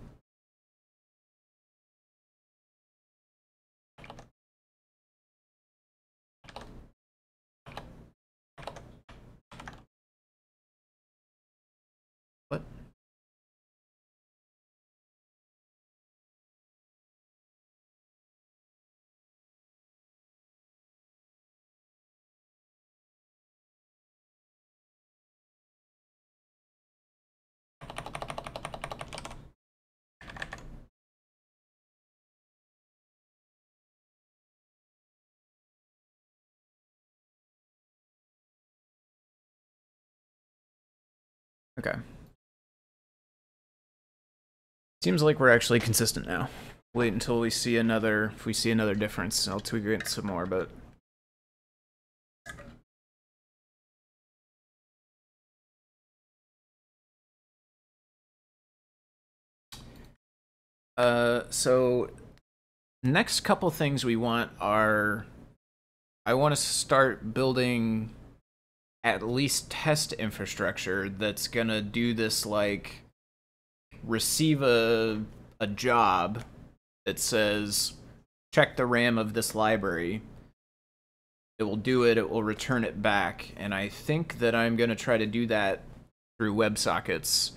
Okay. Seems like we're actually consistent now. Wait until we see another, if we see another difference, I'll tweak it some more, but... Uh, so next couple things we want are I want to start building at least test infrastructure that's gonna do this like receive a a job that says check the RAM of this library, it will do it, it will return it back. And I think that I'm to try to do that through WebSockets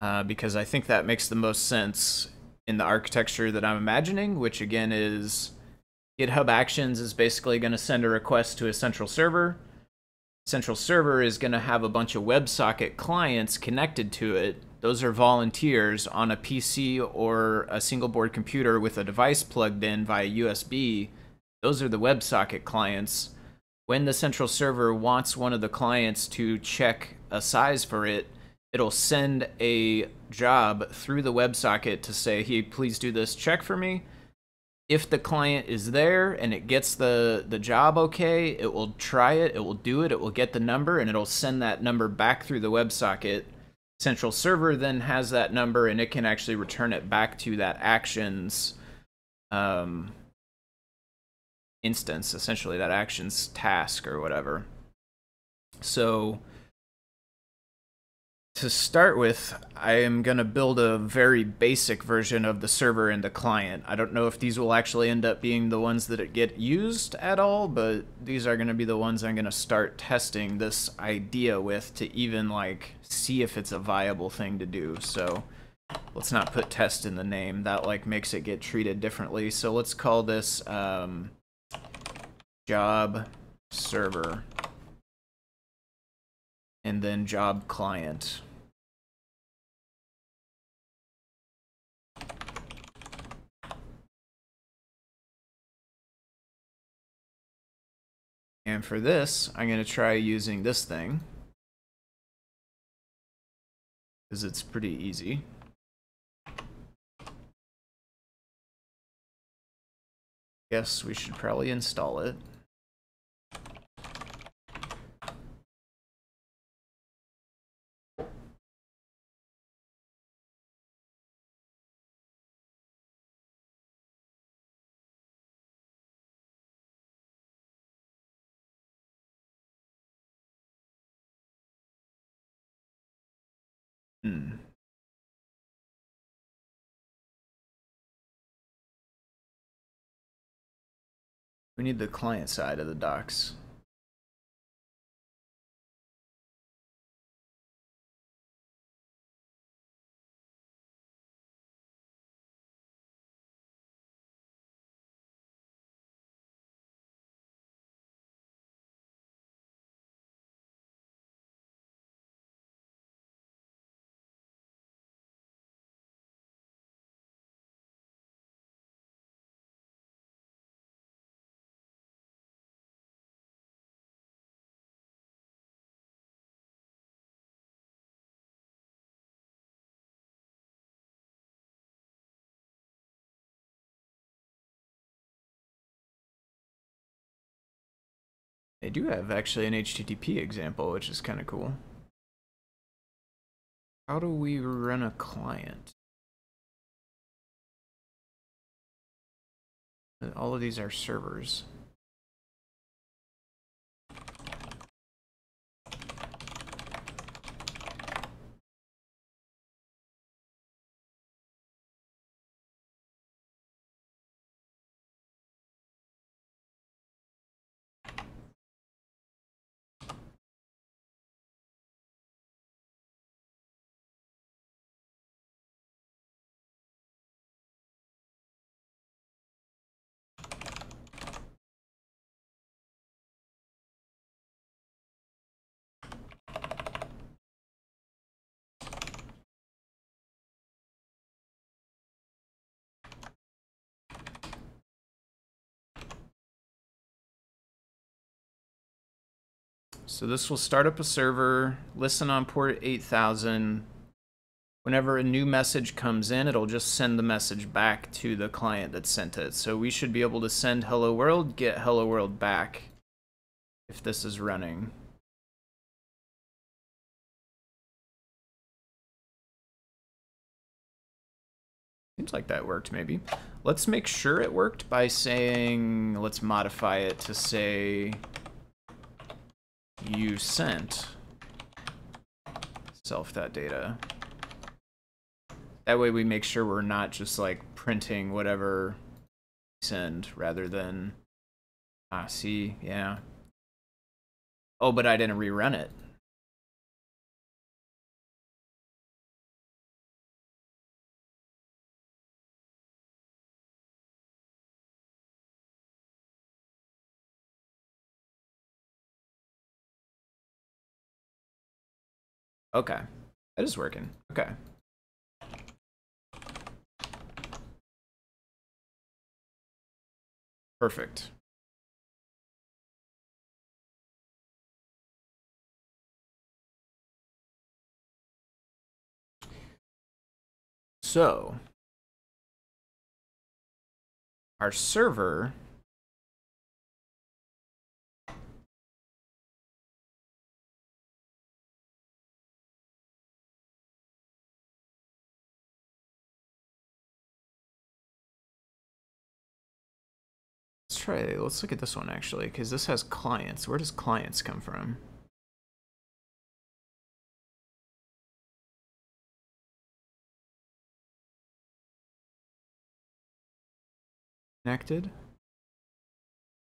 uh, because I think that makes the most sense in the architecture that I'm imagining, which again is GitHub Actions is basically going to send a request to a central server. Central server is going to have a bunch of WebSocket clients connected to it. Those are volunteers on a PC or a single board computer with a device plugged in via USB. Those are the WebSocket clients. When the central server wants one of the clients to check a size for it, it'll send a job through the WebSocket to say, hey, please do this check for me. If the client is there and it gets the, the job okay, it will try it, it will do it, it will get the number, and it'll send that number back through the WebSocket. Central server then has that number and it can actually return it back to that actions um, instance, essentially, that actions task or whatever. So to start with, I am going to build a very basic version of the server and the client. I don't know if these will actually end up being the ones that get used at all, but these are going to be the ones I'm going to start testing this idea with to even like see if it's a viable thing to do. So let's not put test in the name. That like makes it get treated differently. So let's call this um, job server and then job client. And for this, I'm going to try using this thing. Because it's pretty easy. Guess we should probably install it. We need the client side of the docs. Do have actually an HTTP example, which is kind of cool. How do we run a client? All of these are servers. So this will start up a server, listen on port 8000. Whenever a new message comes in, it'll just send the message back to the client that sent it. So we should be able to send hello world, get hello world back if this is running. Seems like that worked, maybe. Let's make sure it worked by saying, let's modify it to say you sent self that data. That way we make sure we're not just like printing whatever send rather than ah see, yeah. Oh, but I didn't rerun it. Okay. That is working. Okay. Perfect. So, our server try, let's look at this one actually, because this has clients. Where does clients come from? Connected.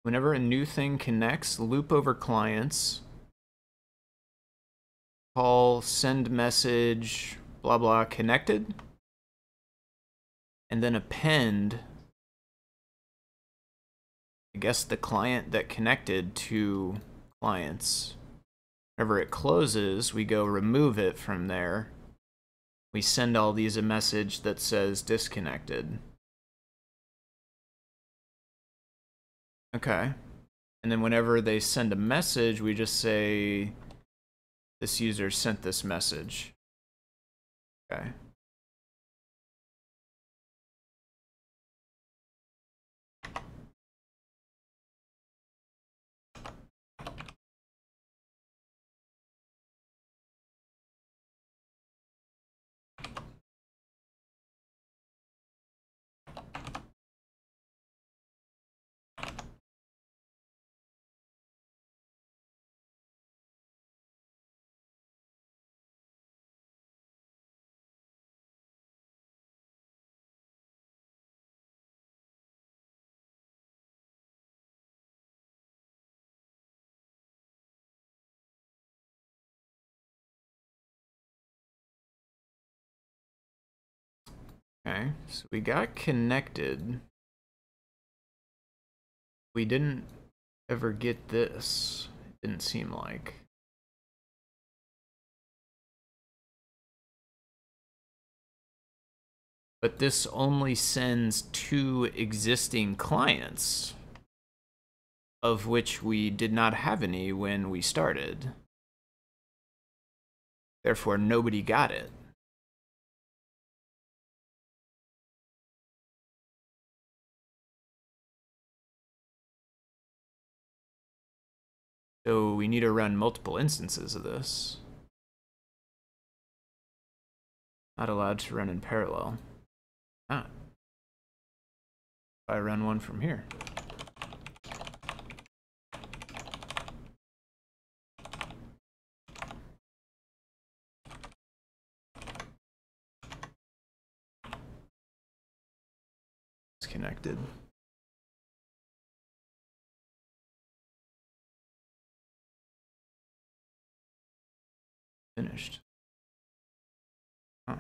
Whenever a new thing connects, loop over clients. Call, send message, blah blah, connected. And then append I guess the client that connected to clients. Whenever it closes, we go remove it from there. We send all these a message that says disconnected. Okay. And then whenever they send a message, we just say this user sent this message. Okay. Okay, so we got connected. We didn't ever get this. It didn't seem like. But this only sends two existing clients, of which we did not have any when we started. Therefore, nobody got it. So we need to run multiple instances of this. Not allowed to run in parallel. Ah. I run one from here. It's connected. Finished. Huh.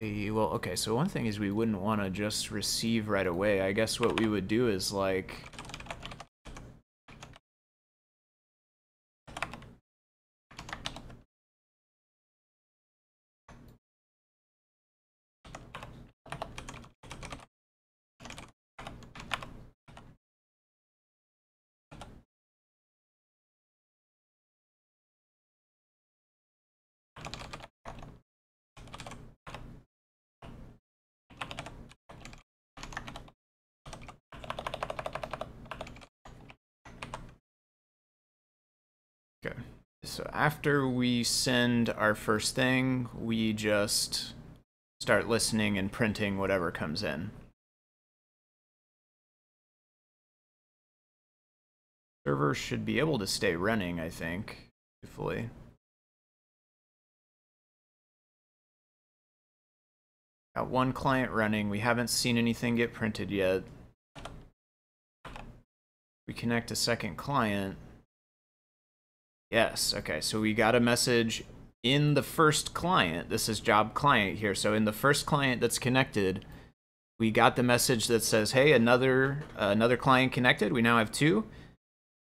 well, okay, so one thing is we wouldn't want to just receive right away. I guess what we would do is like So after we send our first thing, we just start listening and printing whatever comes in. Server should be able to stay running, I think, hopefully. Got one client running. We haven't seen anything get printed yet. We connect a second client. Yes, okay, so we got a message in the first client. This is job client here. So in the first client that's connected, we got the message that says, "Hey, another uh, another client connected. We now have two.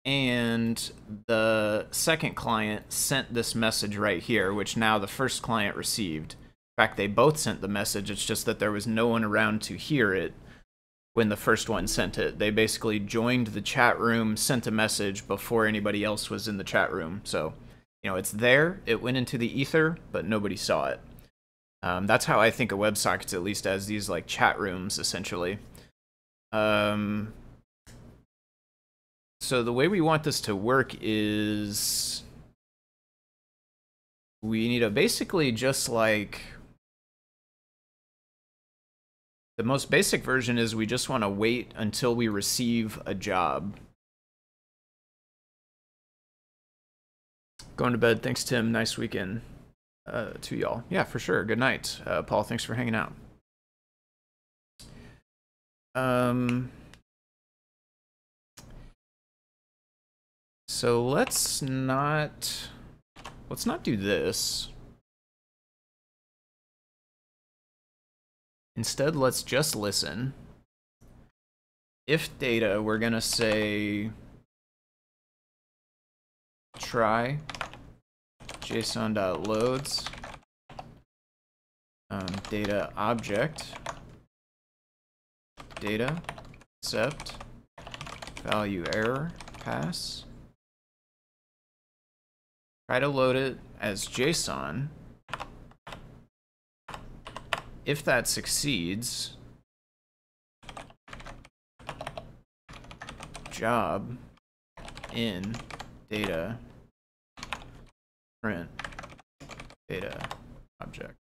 And the second client sent this message right here, which now the first client received. In fact, they both sent the message. It's just that there was no one around to hear it when the first one sent it. They basically joined the chat room, sent a message before anybody else was in the chat room. So, you know, it's there. It went into the ether, but nobody saw it. Um, that's how I think of WebSockets, at least as these like chat rooms, essentially. Um, so the way we want this to work is we need to basically just like the most basic version is we just want to wait until we receive a job. Going to bed. Thanks, Tim. Nice weekend uh, to y'all. Yeah, for sure. Good night. Uh, Paul, thanks for hanging out. Um, so let's not, let's not do this. Instead, let's just listen. If data, we're going to say try json.loads um, data object data accept value error pass try to load it as JSON if that succeeds, job in data print data object.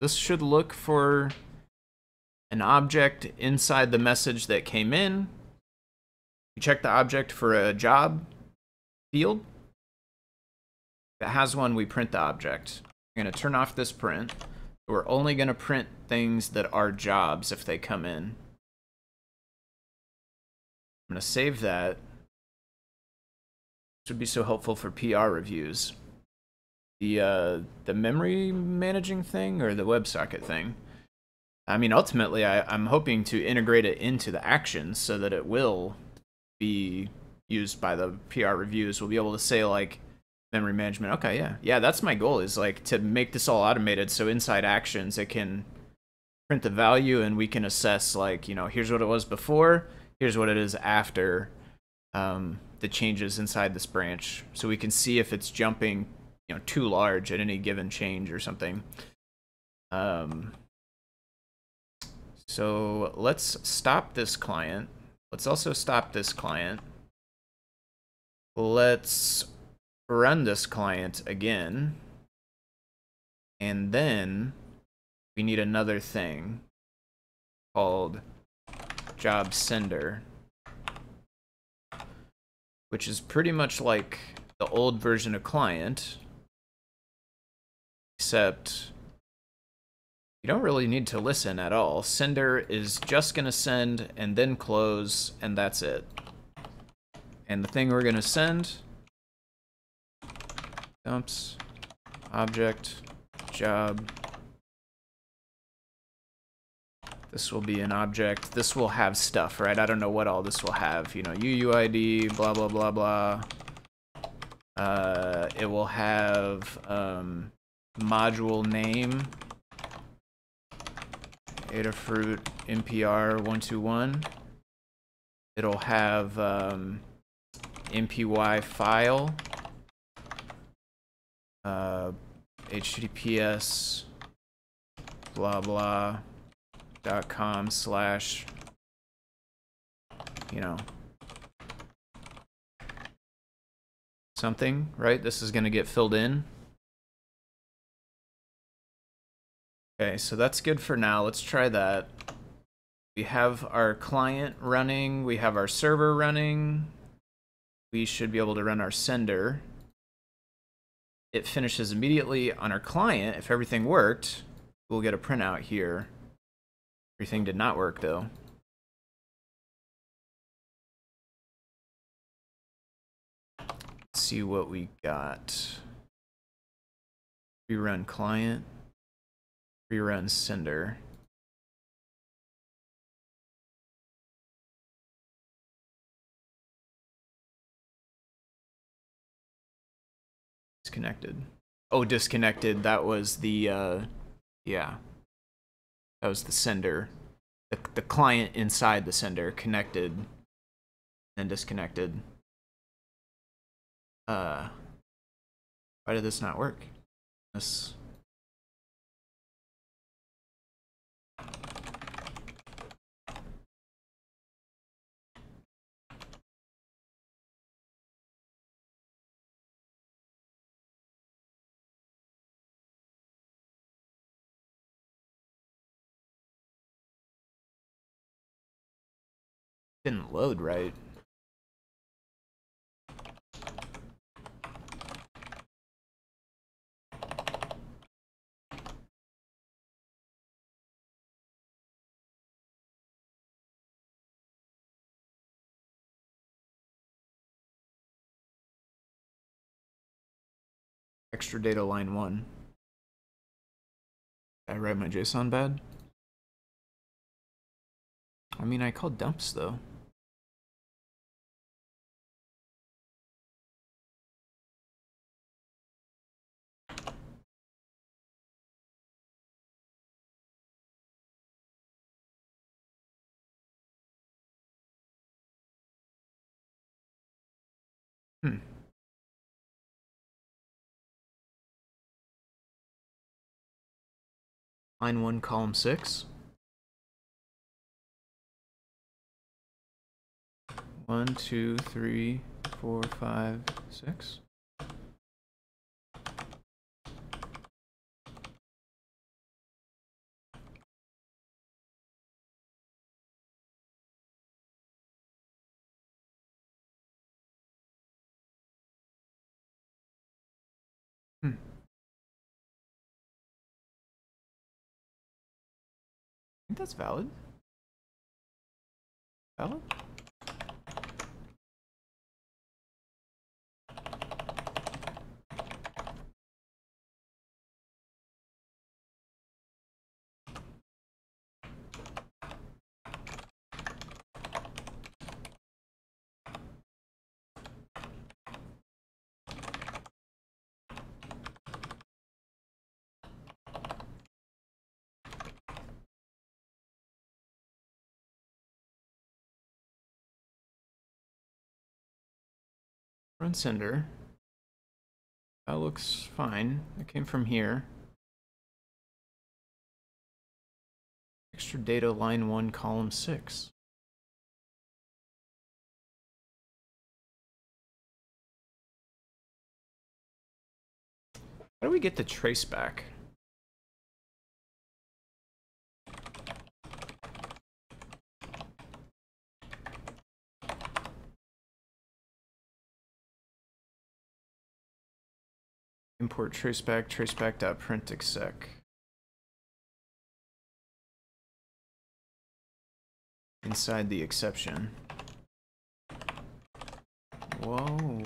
This should look for an object inside the message that came in. You check the object for a job field. If it has one, we print the object. I'm going to turn off this print. We're only going to print things that are jobs if they come in. I'm going to save that. This would be so helpful for PR reviews. The, uh, the memory managing thing or the WebSocket thing. I mean, ultimately, I, I'm hoping to integrate it into the actions so that it will be used by the PR reviews. We'll be able to say, like, memory management. Okay, yeah. Yeah, that's my goal is like to make this all automated so inside actions it can print the value and we can assess like, you know, here's what it was before, here's what it is after um, the changes inside this branch. So we can see if it's jumping, you know, too large at any given change or something. Um, so let's stop this client. Let's also stop this client. Let's run this client again. And then we need another thing called job sender, which is pretty much like the old version of client, except you don't really need to listen at all. Sender is just going to send and then close, and that's it. And the thing we're going to send dumps. Object. Job. This will be an object. This will have stuff right? I don't know what all this will have. You know UUID blah blah blah blah. Uh, it will have um, module name. Adafruit MPR 121 it'll have um, MPY file uh, https blah blah dot com slash you know something right? This is going to get filled in. Okay so that's good for now. Let's try that. We have our client running. We have our server running. We should be able to run our sender it finishes immediately on our client. If everything worked, we'll get a printout here. Everything did not work though. Let's see what we got. Rerun client. Rerun sender. Disconnected. Oh, disconnected. That was the, uh, yeah. That was the sender. The, the client inside the sender connected and disconnected. Uh, why did this not work? This. Didn't load right. Extra data line one. Did I write my JSON bad? I mean, I called dumps though. Hmm. Line 1, column 6. 1, 2, 3, 4, 5, 6. That's valid. Valid? Run sender. That looks fine. It came from here. Extra data line 1 column 6. How do we get the trace back? Import traceback, traceback.print exec. Inside the exception. Whoa.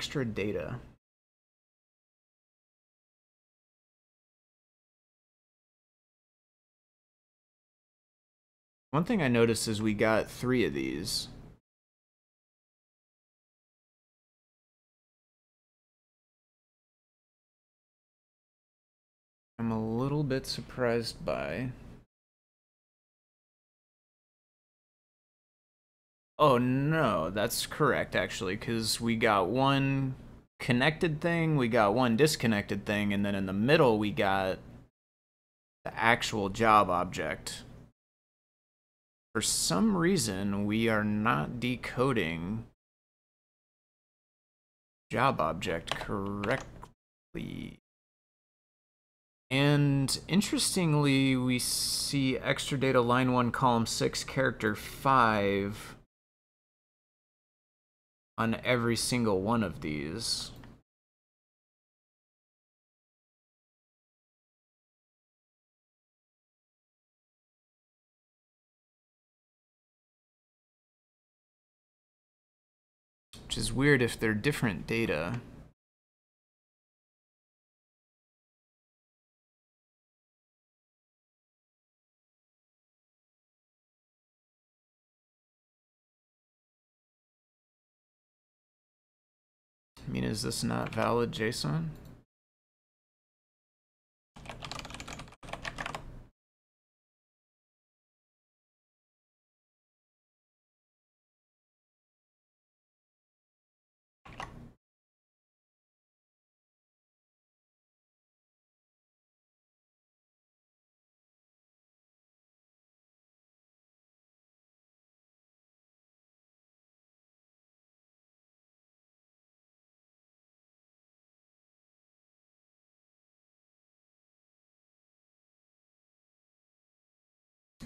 Extra data. One thing I noticed is we got three of these. I'm a little bit surprised by. Oh no, that's correct actually, because we got one connected thing, we got one disconnected thing, and then in the middle we got the actual job object. For some reason, we are not decoding job object correctly. And interestingly, we see extra data line 1, column 6, character 5 on every single one of these. Which is weird if they're different data. I mean, is this not valid JSON?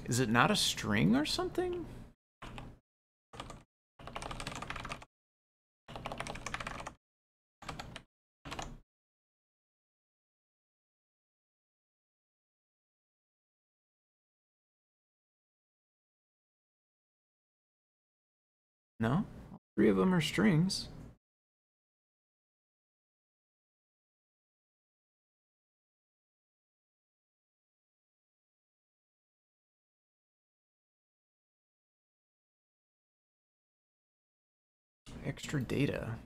Is it not a string or something? No? All three of them are strings. Extra data.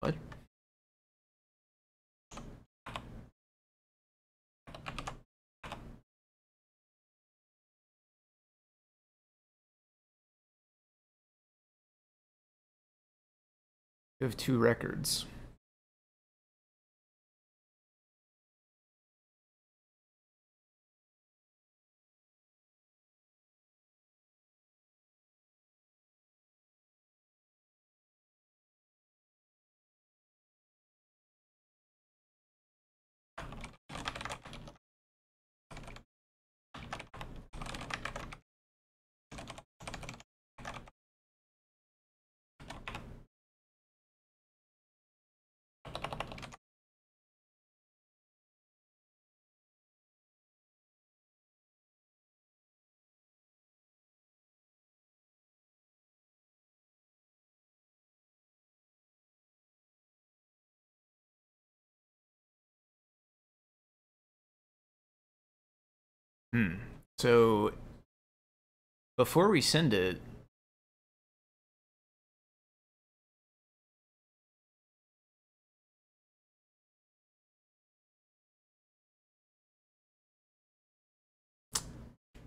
What? We have two records. Hmm. So before we send it,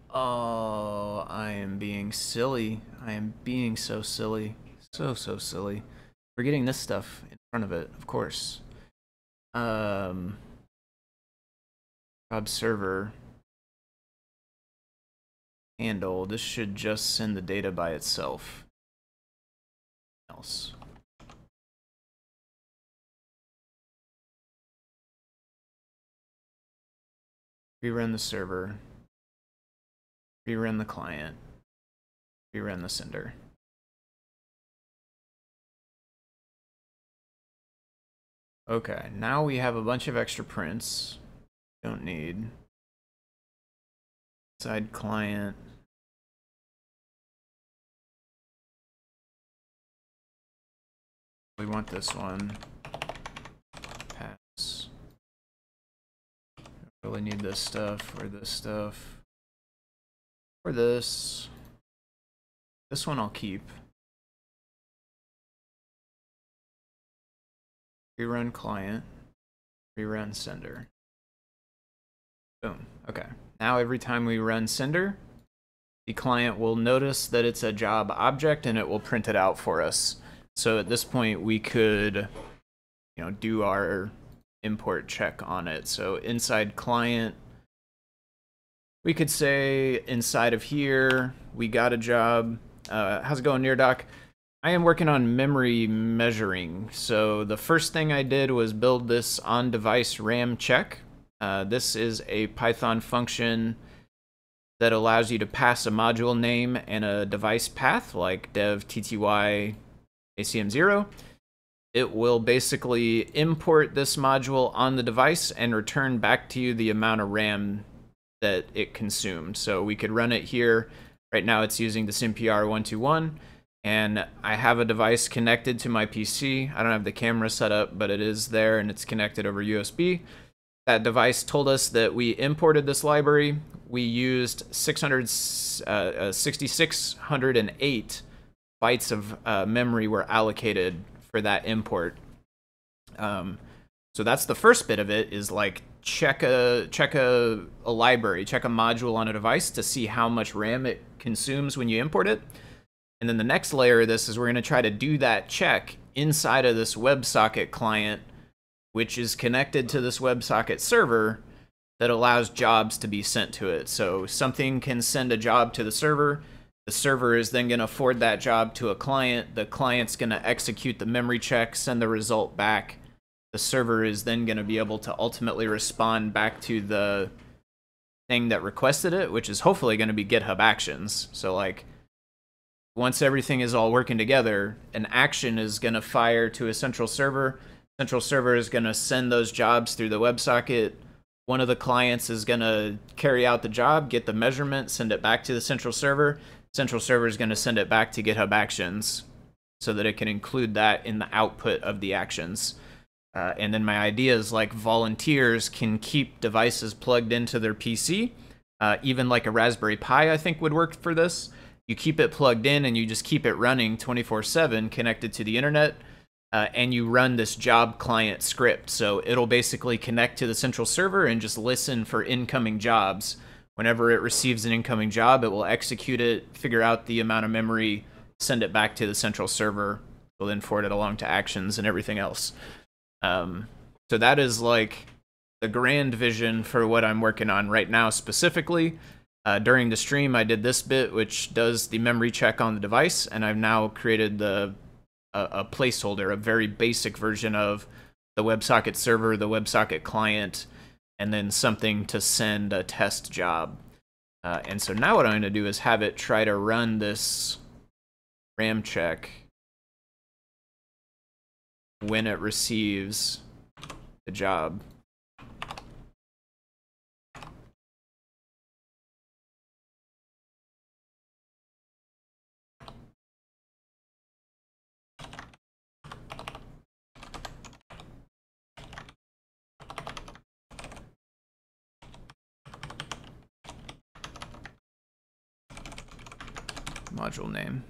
Oh, I am being silly. I am being so silly. So, so silly. We're getting this stuff in front of it, of course. Um, job server handle, this should just send the data by itself. Else. Rerun the server. Rerun the client. Rerun the sender. Okay, now we have a bunch of extra prints. Don't need. Side client. We want this one. Pass. Really need this stuff or this stuff. Or this. This one I'll keep. Rerun client. Rerun sender. Boom. Okay. Now every time we run sender, the client will notice that it's a job object and it will print it out for us. So at this point, we could, you know, do our import check on it. So inside client, we could say inside of here, we got a job. Uh, how's it going, Near Doc? I am working on memory measuring. So the first thing I did was build this on-device RAM check. Uh, this is a Python function that allows you to pass a module name and a device path like dev tty acm0. It will basically import this module on the device and return back to you the amount of RAM that it consumed. So we could run it here. Right now it's using the SymPR121 and I have a device connected to my PC. I don't have the camera set up, but it is there and it's connected over USB. That device told us that we imported this library. We used 600, uh, uh, 6608 bytes of uh, memory were allocated for that import. Um, so that's the first bit of it is like check a check a, a library, check a module on a device to see how much RAM it consumes when you import it. And then the next layer of this is we're going to try to do that check inside of this WebSocket client, which is connected to this WebSocket server that allows jobs to be sent to it. So something can send a job to the server. The server is then going to forward that job to a client. The client's going to execute the memory check, send the result back. The server is then going to be able to ultimately respond back to the thing that requested it, which is hopefully going to be GitHub Actions. So like once everything is all working together, an action is going to fire to a central server. Central server is going to send those jobs through the WebSocket. One of the clients is going to carry out the job, get the measurement, send it back to the central server. Central server is going to send it back to GitHub Actions so that it can include that in the output of the actions. Uh, and then my idea is like volunteers can keep devices plugged into their PC. Uh, even like a Raspberry Pi, I think would work for this you keep it plugged in and you just keep it running 24 7 connected to the internet. Uh, and you run this job client script. So it'll basically connect to the central server and just listen for incoming jobs. Whenever it receives an incoming job, it will execute it, figure out the amount of memory, send it back to the central server. Will then forward it along to actions and everything else. Um, so that is like the grand vision for what I'm working on right now specifically. Uh, during the stream, I did this bit, which does the memory check on the device, and I've now created the a, a placeholder, a very basic version of the WebSocket server, the WebSocket client, and then something to send a test job. Uh, and so now what I'm going to do is have it try to run this RAM check when it receives the job. Module name.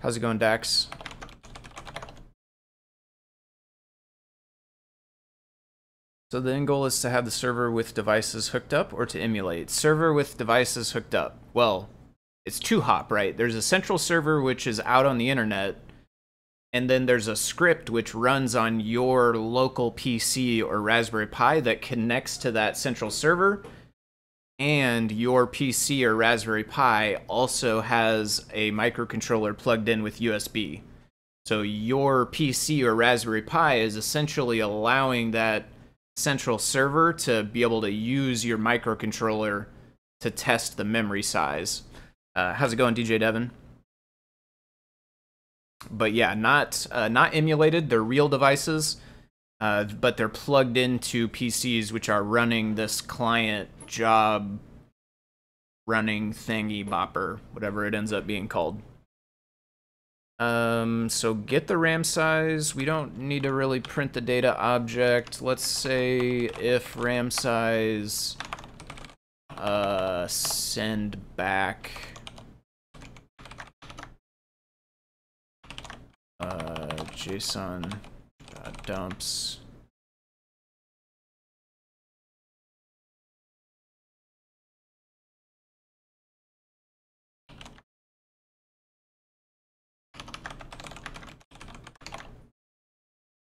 How's it going, Dax? So the end goal is to have the server with devices hooked up or to emulate. Server with devices hooked up. Well, it's two hop, right? There's a central server which is out on the internet and then there's a script which runs on your local PC or Raspberry Pi that connects to that central server. And your PC or Raspberry Pi also has a microcontroller plugged in with USB. So your PC or Raspberry Pi is essentially allowing that central server to be able to use your microcontroller to test the memory size. Uh, how's it going, DJ Devon? But yeah, not uh, not emulated. They're real devices, uh, but they're plugged into PCs which are running this client job running thingy bopper, whatever it ends up being called. Um, so get the RAM size. We don't need to really print the data object. Let's say if RAM size uh, send back uh, JSON uh, dumps.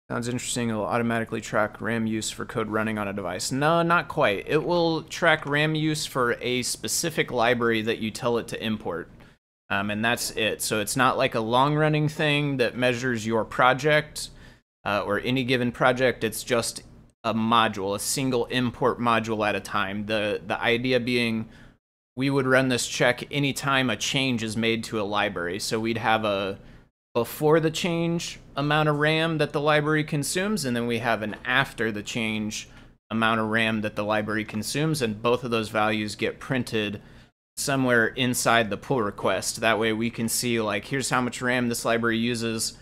Sounds interesting. It'll automatically track RAM use for code running on a device. No, not quite. It will track RAM use for a specific library that you tell it to import. Um, and that's it. So it's not like a long running thing that measures your project uh, or any given project. It's just a module, a single import module at a time. The, the idea being we would run this check anytime a change is made to a library. So we'd have a before the change amount of RAM that the library consumes, and then we have an after the change amount of RAM that the library consumes, and both of those values get printed somewhere inside the pull request. That way we can see like here's how much RAM this library uses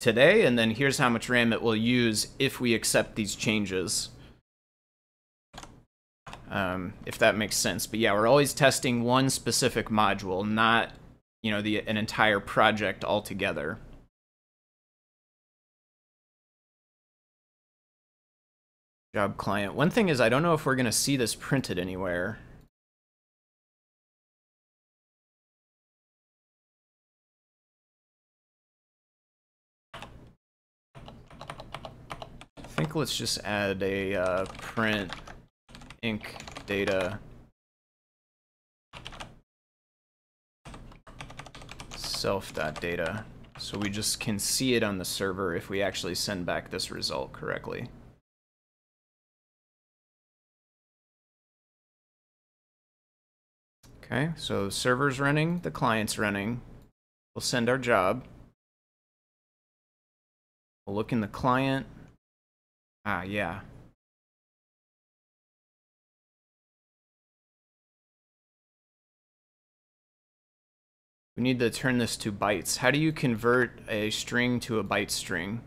today, and then here's how much RAM it will use if we accept these changes. Um, if that makes sense. But yeah, we're always testing one specific module, not you know, the an entire project altogether. Job client. One thing is I don't know if we're going to see this printed anywhere. Think let's just add a uh, print inc data self.data. So we just can see it on the server if we actually send back this result correctly. Okay, so server's running, the client's running. We'll send our job. We'll look in the client. Ah, yeah. We need to turn this to bytes. How do you convert a string to a byte string?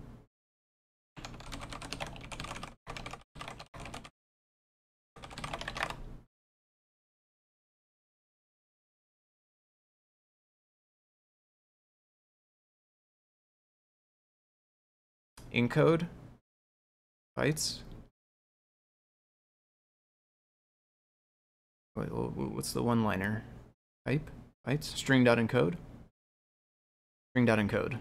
encode bytes what's the one liner type Bytes, string dot encode. String dot encode.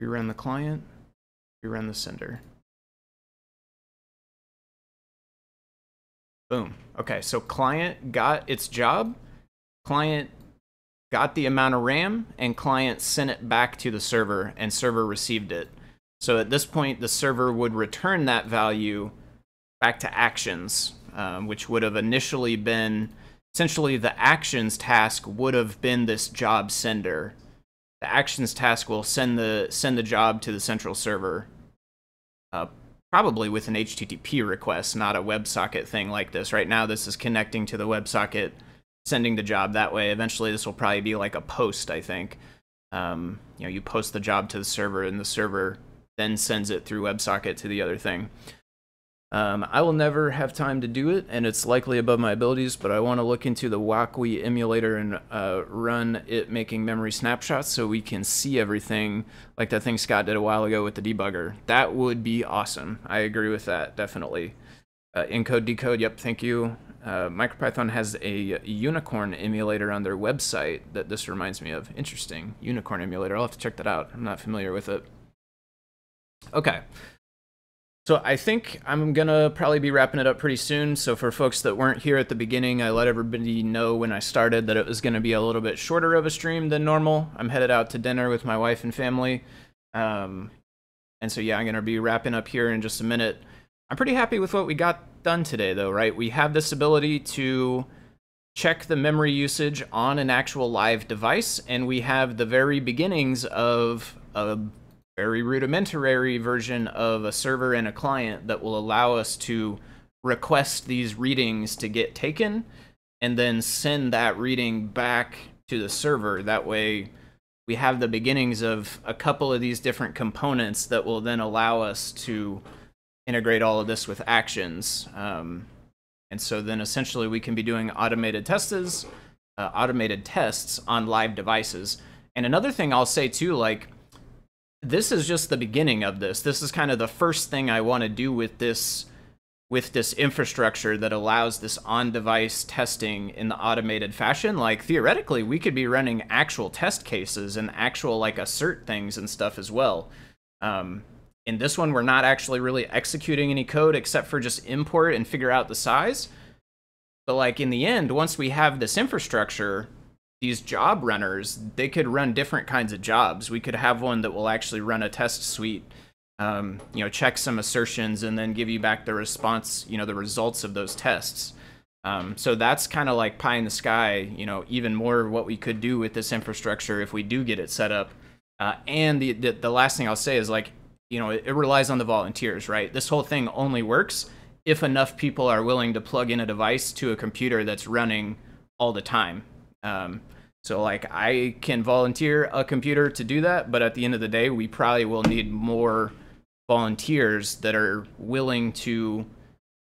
We run the client, we run the sender. Boom. Okay, so client got its job. Client got the amount of RAM, and client sent it back to the server, and server received it. So at this point, the server would return that value back to actions, um, which would have initially been essentially the actions task would have been this job sender. The actions task will send the send the job to the central server, probably with an HTTP request, not a WebSocket thing like this. Right now, this is connecting to the WebSocket sending the job that way. Eventually, this will probably be like a post, I think. Um, you know, you post the job to the server, and the server then sends it through WebSocket to the other thing. Um, I will never have time to do it, and it's likely above my abilities, but I want to look into the Wokwi emulator and uh, run it making memory snapshots so we can see everything like that thing Scott did a while ago with the debugger. That would be awesome. I agree with that, definitely. Uh, encode, decode, yep, thank you. Uh, MicroPython has a unicorn emulator on their website that this reminds me of. Interesting. Unicorn emulator. I'll have to check that out. I'm not familiar with it. Okay. So I think I'm to probably be wrapping it up pretty soon. So for folks that weren't here at the beginning, I let everybody know when I started that it was to be a little bit shorter of a stream than normal. I'm headed out to dinner with my wife and family. Um, and so yeah, I'm to be wrapping up here in just a minute. I'm pretty happy with what we got done today, though, right? We have this ability to check the memory usage on an actual live device, and we have the very beginnings of a very rudimentary version of a server and a client that will allow us to request these readings to get taken and then send that reading back to the server. That way, we have the beginnings of a couple of these different components that will then allow us to integrate all of this with actions. Um, and so then essentially we can be doing automated tests, uh, automated tests on live devices. And another thing I'll say too, like this is just the beginning of this. This is kind of the first thing I want to do with this with this infrastructure that allows this on-device testing in the automated fashion. Like theoretically we could be running actual test cases and actual like assert things and stuff as well. Um, in this one we're not actually really executing any code except for just import and figure out the size. But like in the end once we have this infrastructure these job runners they could run different kinds of jobs we could have one that will actually run a test suite um, you know, check some assertions and then give you back the response, you know, the results of those tests. Um, so that's kind of like pie in the sky, you know, even more what we could do with this infrastructure if we do get it set up. Uh, and the, the, the last thing I'll say is like, you know, it, it relies on the volunteers, right? This whole thing only works if enough people are willing to plug in a device to a computer that's running all the time. Um, so like I can volunteer a computer to do that, but at the end of the day, we probably will need more volunteers that are willing to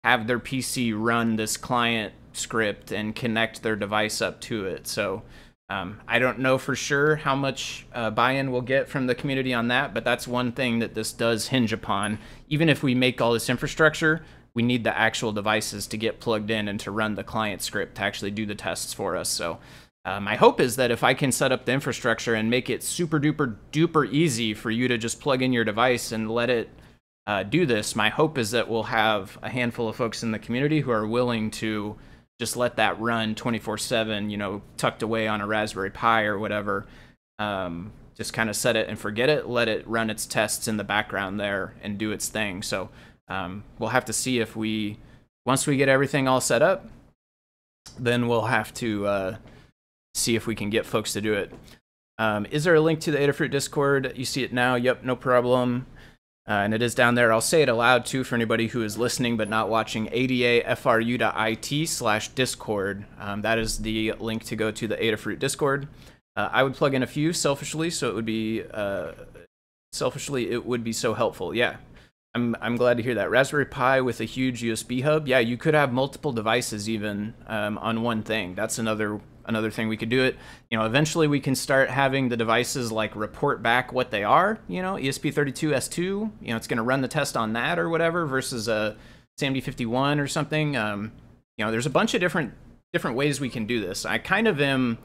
have their PC run this client script and connect their device up to it. So um, I don't know for sure how much uh, buy-in we'll get from the community on that, but that's one thing that this does hinge upon. Even if we make all this infrastructure, we need the actual devices to get plugged in and to run the client script to actually do the tests for us. So uh, my hope is that if I can set up the infrastructure and make it super duper duper easy for you to just plug in your device and let it uh, do this, my hope is that we'll have a handful of folks in the community who are willing to just let that run 24 7, you know, tucked away on a Raspberry Pi or whatever. Um, just kind of set it and forget it, let it run its tests in the background there and do its thing. So um, we'll have to see if we, once we get everything all set up, then we'll have to. Uh, see if we can get folks to do it. Um, is there a link to the Adafruit Discord? You see it now. Yep, no problem. Uh, and it is down there. I'll say it aloud too for anybody who is listening but not watching. adafru.it slash discord. Um, that is the link to go to the Adafruit Discord. Uh, I would plug in a few selfishly, so it would be uh, selfishly it would be so helpful. Yeah, I'm I'm glad to hear that. Raspberry Pi with a huge USB hub. Yeah, you could have multiple devices even um, on one thing. That's another another thing we could do it. You know, eventually we can start having the devices like report back what they are. You know, ESP32S2. You know, it's going to run the test on that or whatever versus a SAMD51 or something. Um, you know, there's a bunch of different different ways we can do this. I kind of am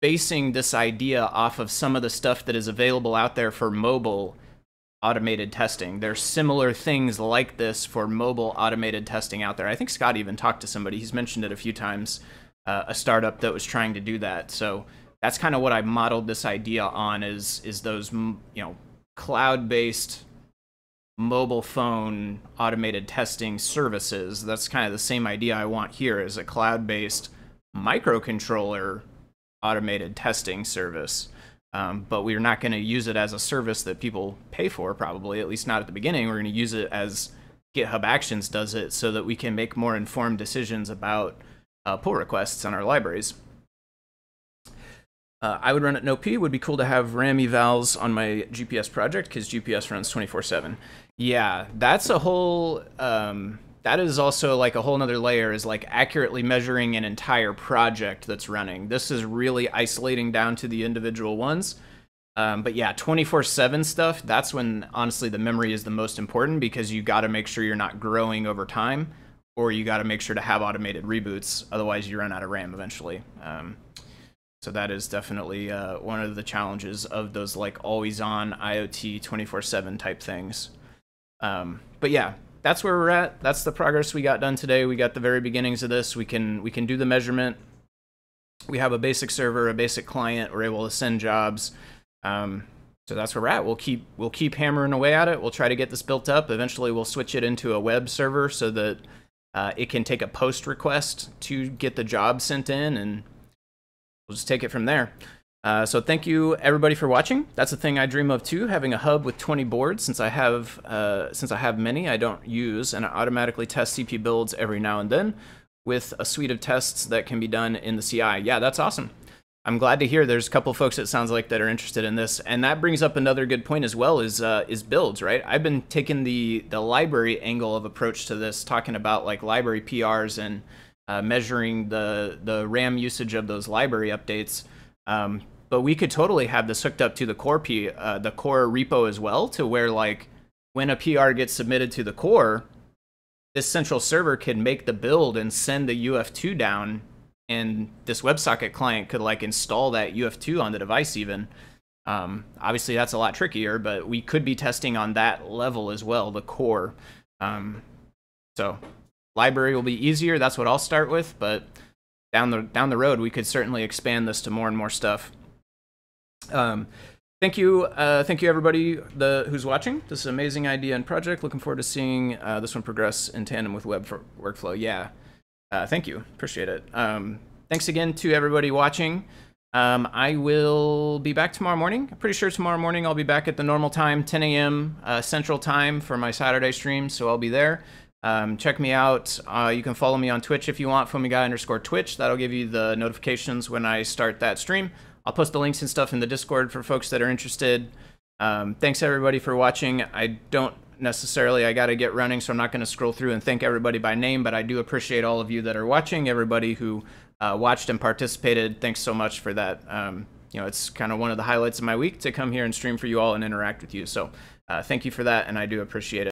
basing this idea off of some of the stuff that is available out there for mobile automated testing. There's similar things like this for mobile automated testing out there. I think Scott even talked to somebody. He's mentioned it a few times uh, a startup that was trying to do that. So that's kind of what I modeled this idea on is is those you know cloud-based mobile phone automated testing services. That's kind of the same idea I want here as a cloud-based microcontroller automated testing service. Um, but we're not going to use it as a service that people pay for, probably, at least not at the beginning. We're going to use it as GitHub Actions does it so that we can make more informed decisions about uh, pull requests on our libraries. Uh, I would run it no P. Would be cool to have RAM evals on my GPS project because GPS runs 24/7. Yeah, that's a whole. Um, that is also like a whole nother layer. Is like accurately measuring an entire project that's running. This is really isolating down to the individual ones. Um, but yeah, 24/7 stuff. That's when honestly the memory is the most important because you got to make sure you're not growing over time or you got to make sure to have automated reboots. Otherwise, you run out of RAM eventually. Um, so that is definitely uh, one of the challenges of those like always on IoT 24 7 type things. Um, but yeah, that's where we're at. That's the progress we got done today. We got the very beginnings of this. We can we can do the measurement. We have a basic server, a basic client. We're able to send jobs. Um, so that's where we're at. We'll keep we'll keep hammering away at it. We'll try to get this built up. Eventually, we'll switch it into a web server so that uh, it can take a post request to get the job sent in, and we'll just take it from there. Uh, so thank you everybody for watching. That's the thing I dream of too, having a hub with 20 boards. Since I have uh, since I have many, I don't use, and I automatically test CP builds every now and then with a suite of tests that can be done in the CI. Yeah, that's awesome. I'm glad to hear there's a couple folks it sounds like that are interested in this, and that brings up another good point as well is uh, is builds, right? I've been taking the the library angle of approach to this, talking about like library PRs and uh, measuring the the RAM usage of those library updates. Um, but we could totally have this hooked up to the core P, uh, the core repo as well, to where like when a PR gets submitted to the core, this central server could make the build and send the UF2 down, and this WebSocket client could like install that UF2 on the device even. Um, obviously, that's a lot trickier, but we could be testing on that level as well, the core. Um, so library will be easier. That's what I'll start with, but down the down the road, we could certainly expand this to more and more stuff. Um, thank you, uh, thank you everybody the, who's watching. This is an amazing idea and project. Looking forward to seeing uh, this one progress in tandem with web workflow. Yeah, uh, thank you, appreciate it. Um, thanks again to everybody watching. Um, I will be back tomorrow morning. I'm pretty sure tomorrow morning I'll be back at the normal time, 10 a.m. Uh, Central Time for my Saturday stream, so I'll be there. Um, check me out. Uh, you can follow me on Twitch if you want, FoamyGuy underscore Twitch. That'll give you the notifications when I start that stream. I'll post the links and stuff in the Discord for folks that are interested. Um, thanks everybody for watching. I don't necessarily, I got to get running, so I'm not going to scroll through and thank everybody by name, but I do appreciate all of you that are watching, everybody who uh, watched and participated. Thanks so much for that. Um, you know, it's kind of one of the highlights of my week to come here and stream for you all and interact with you. So uh, thank you for that, and I do appreciate it.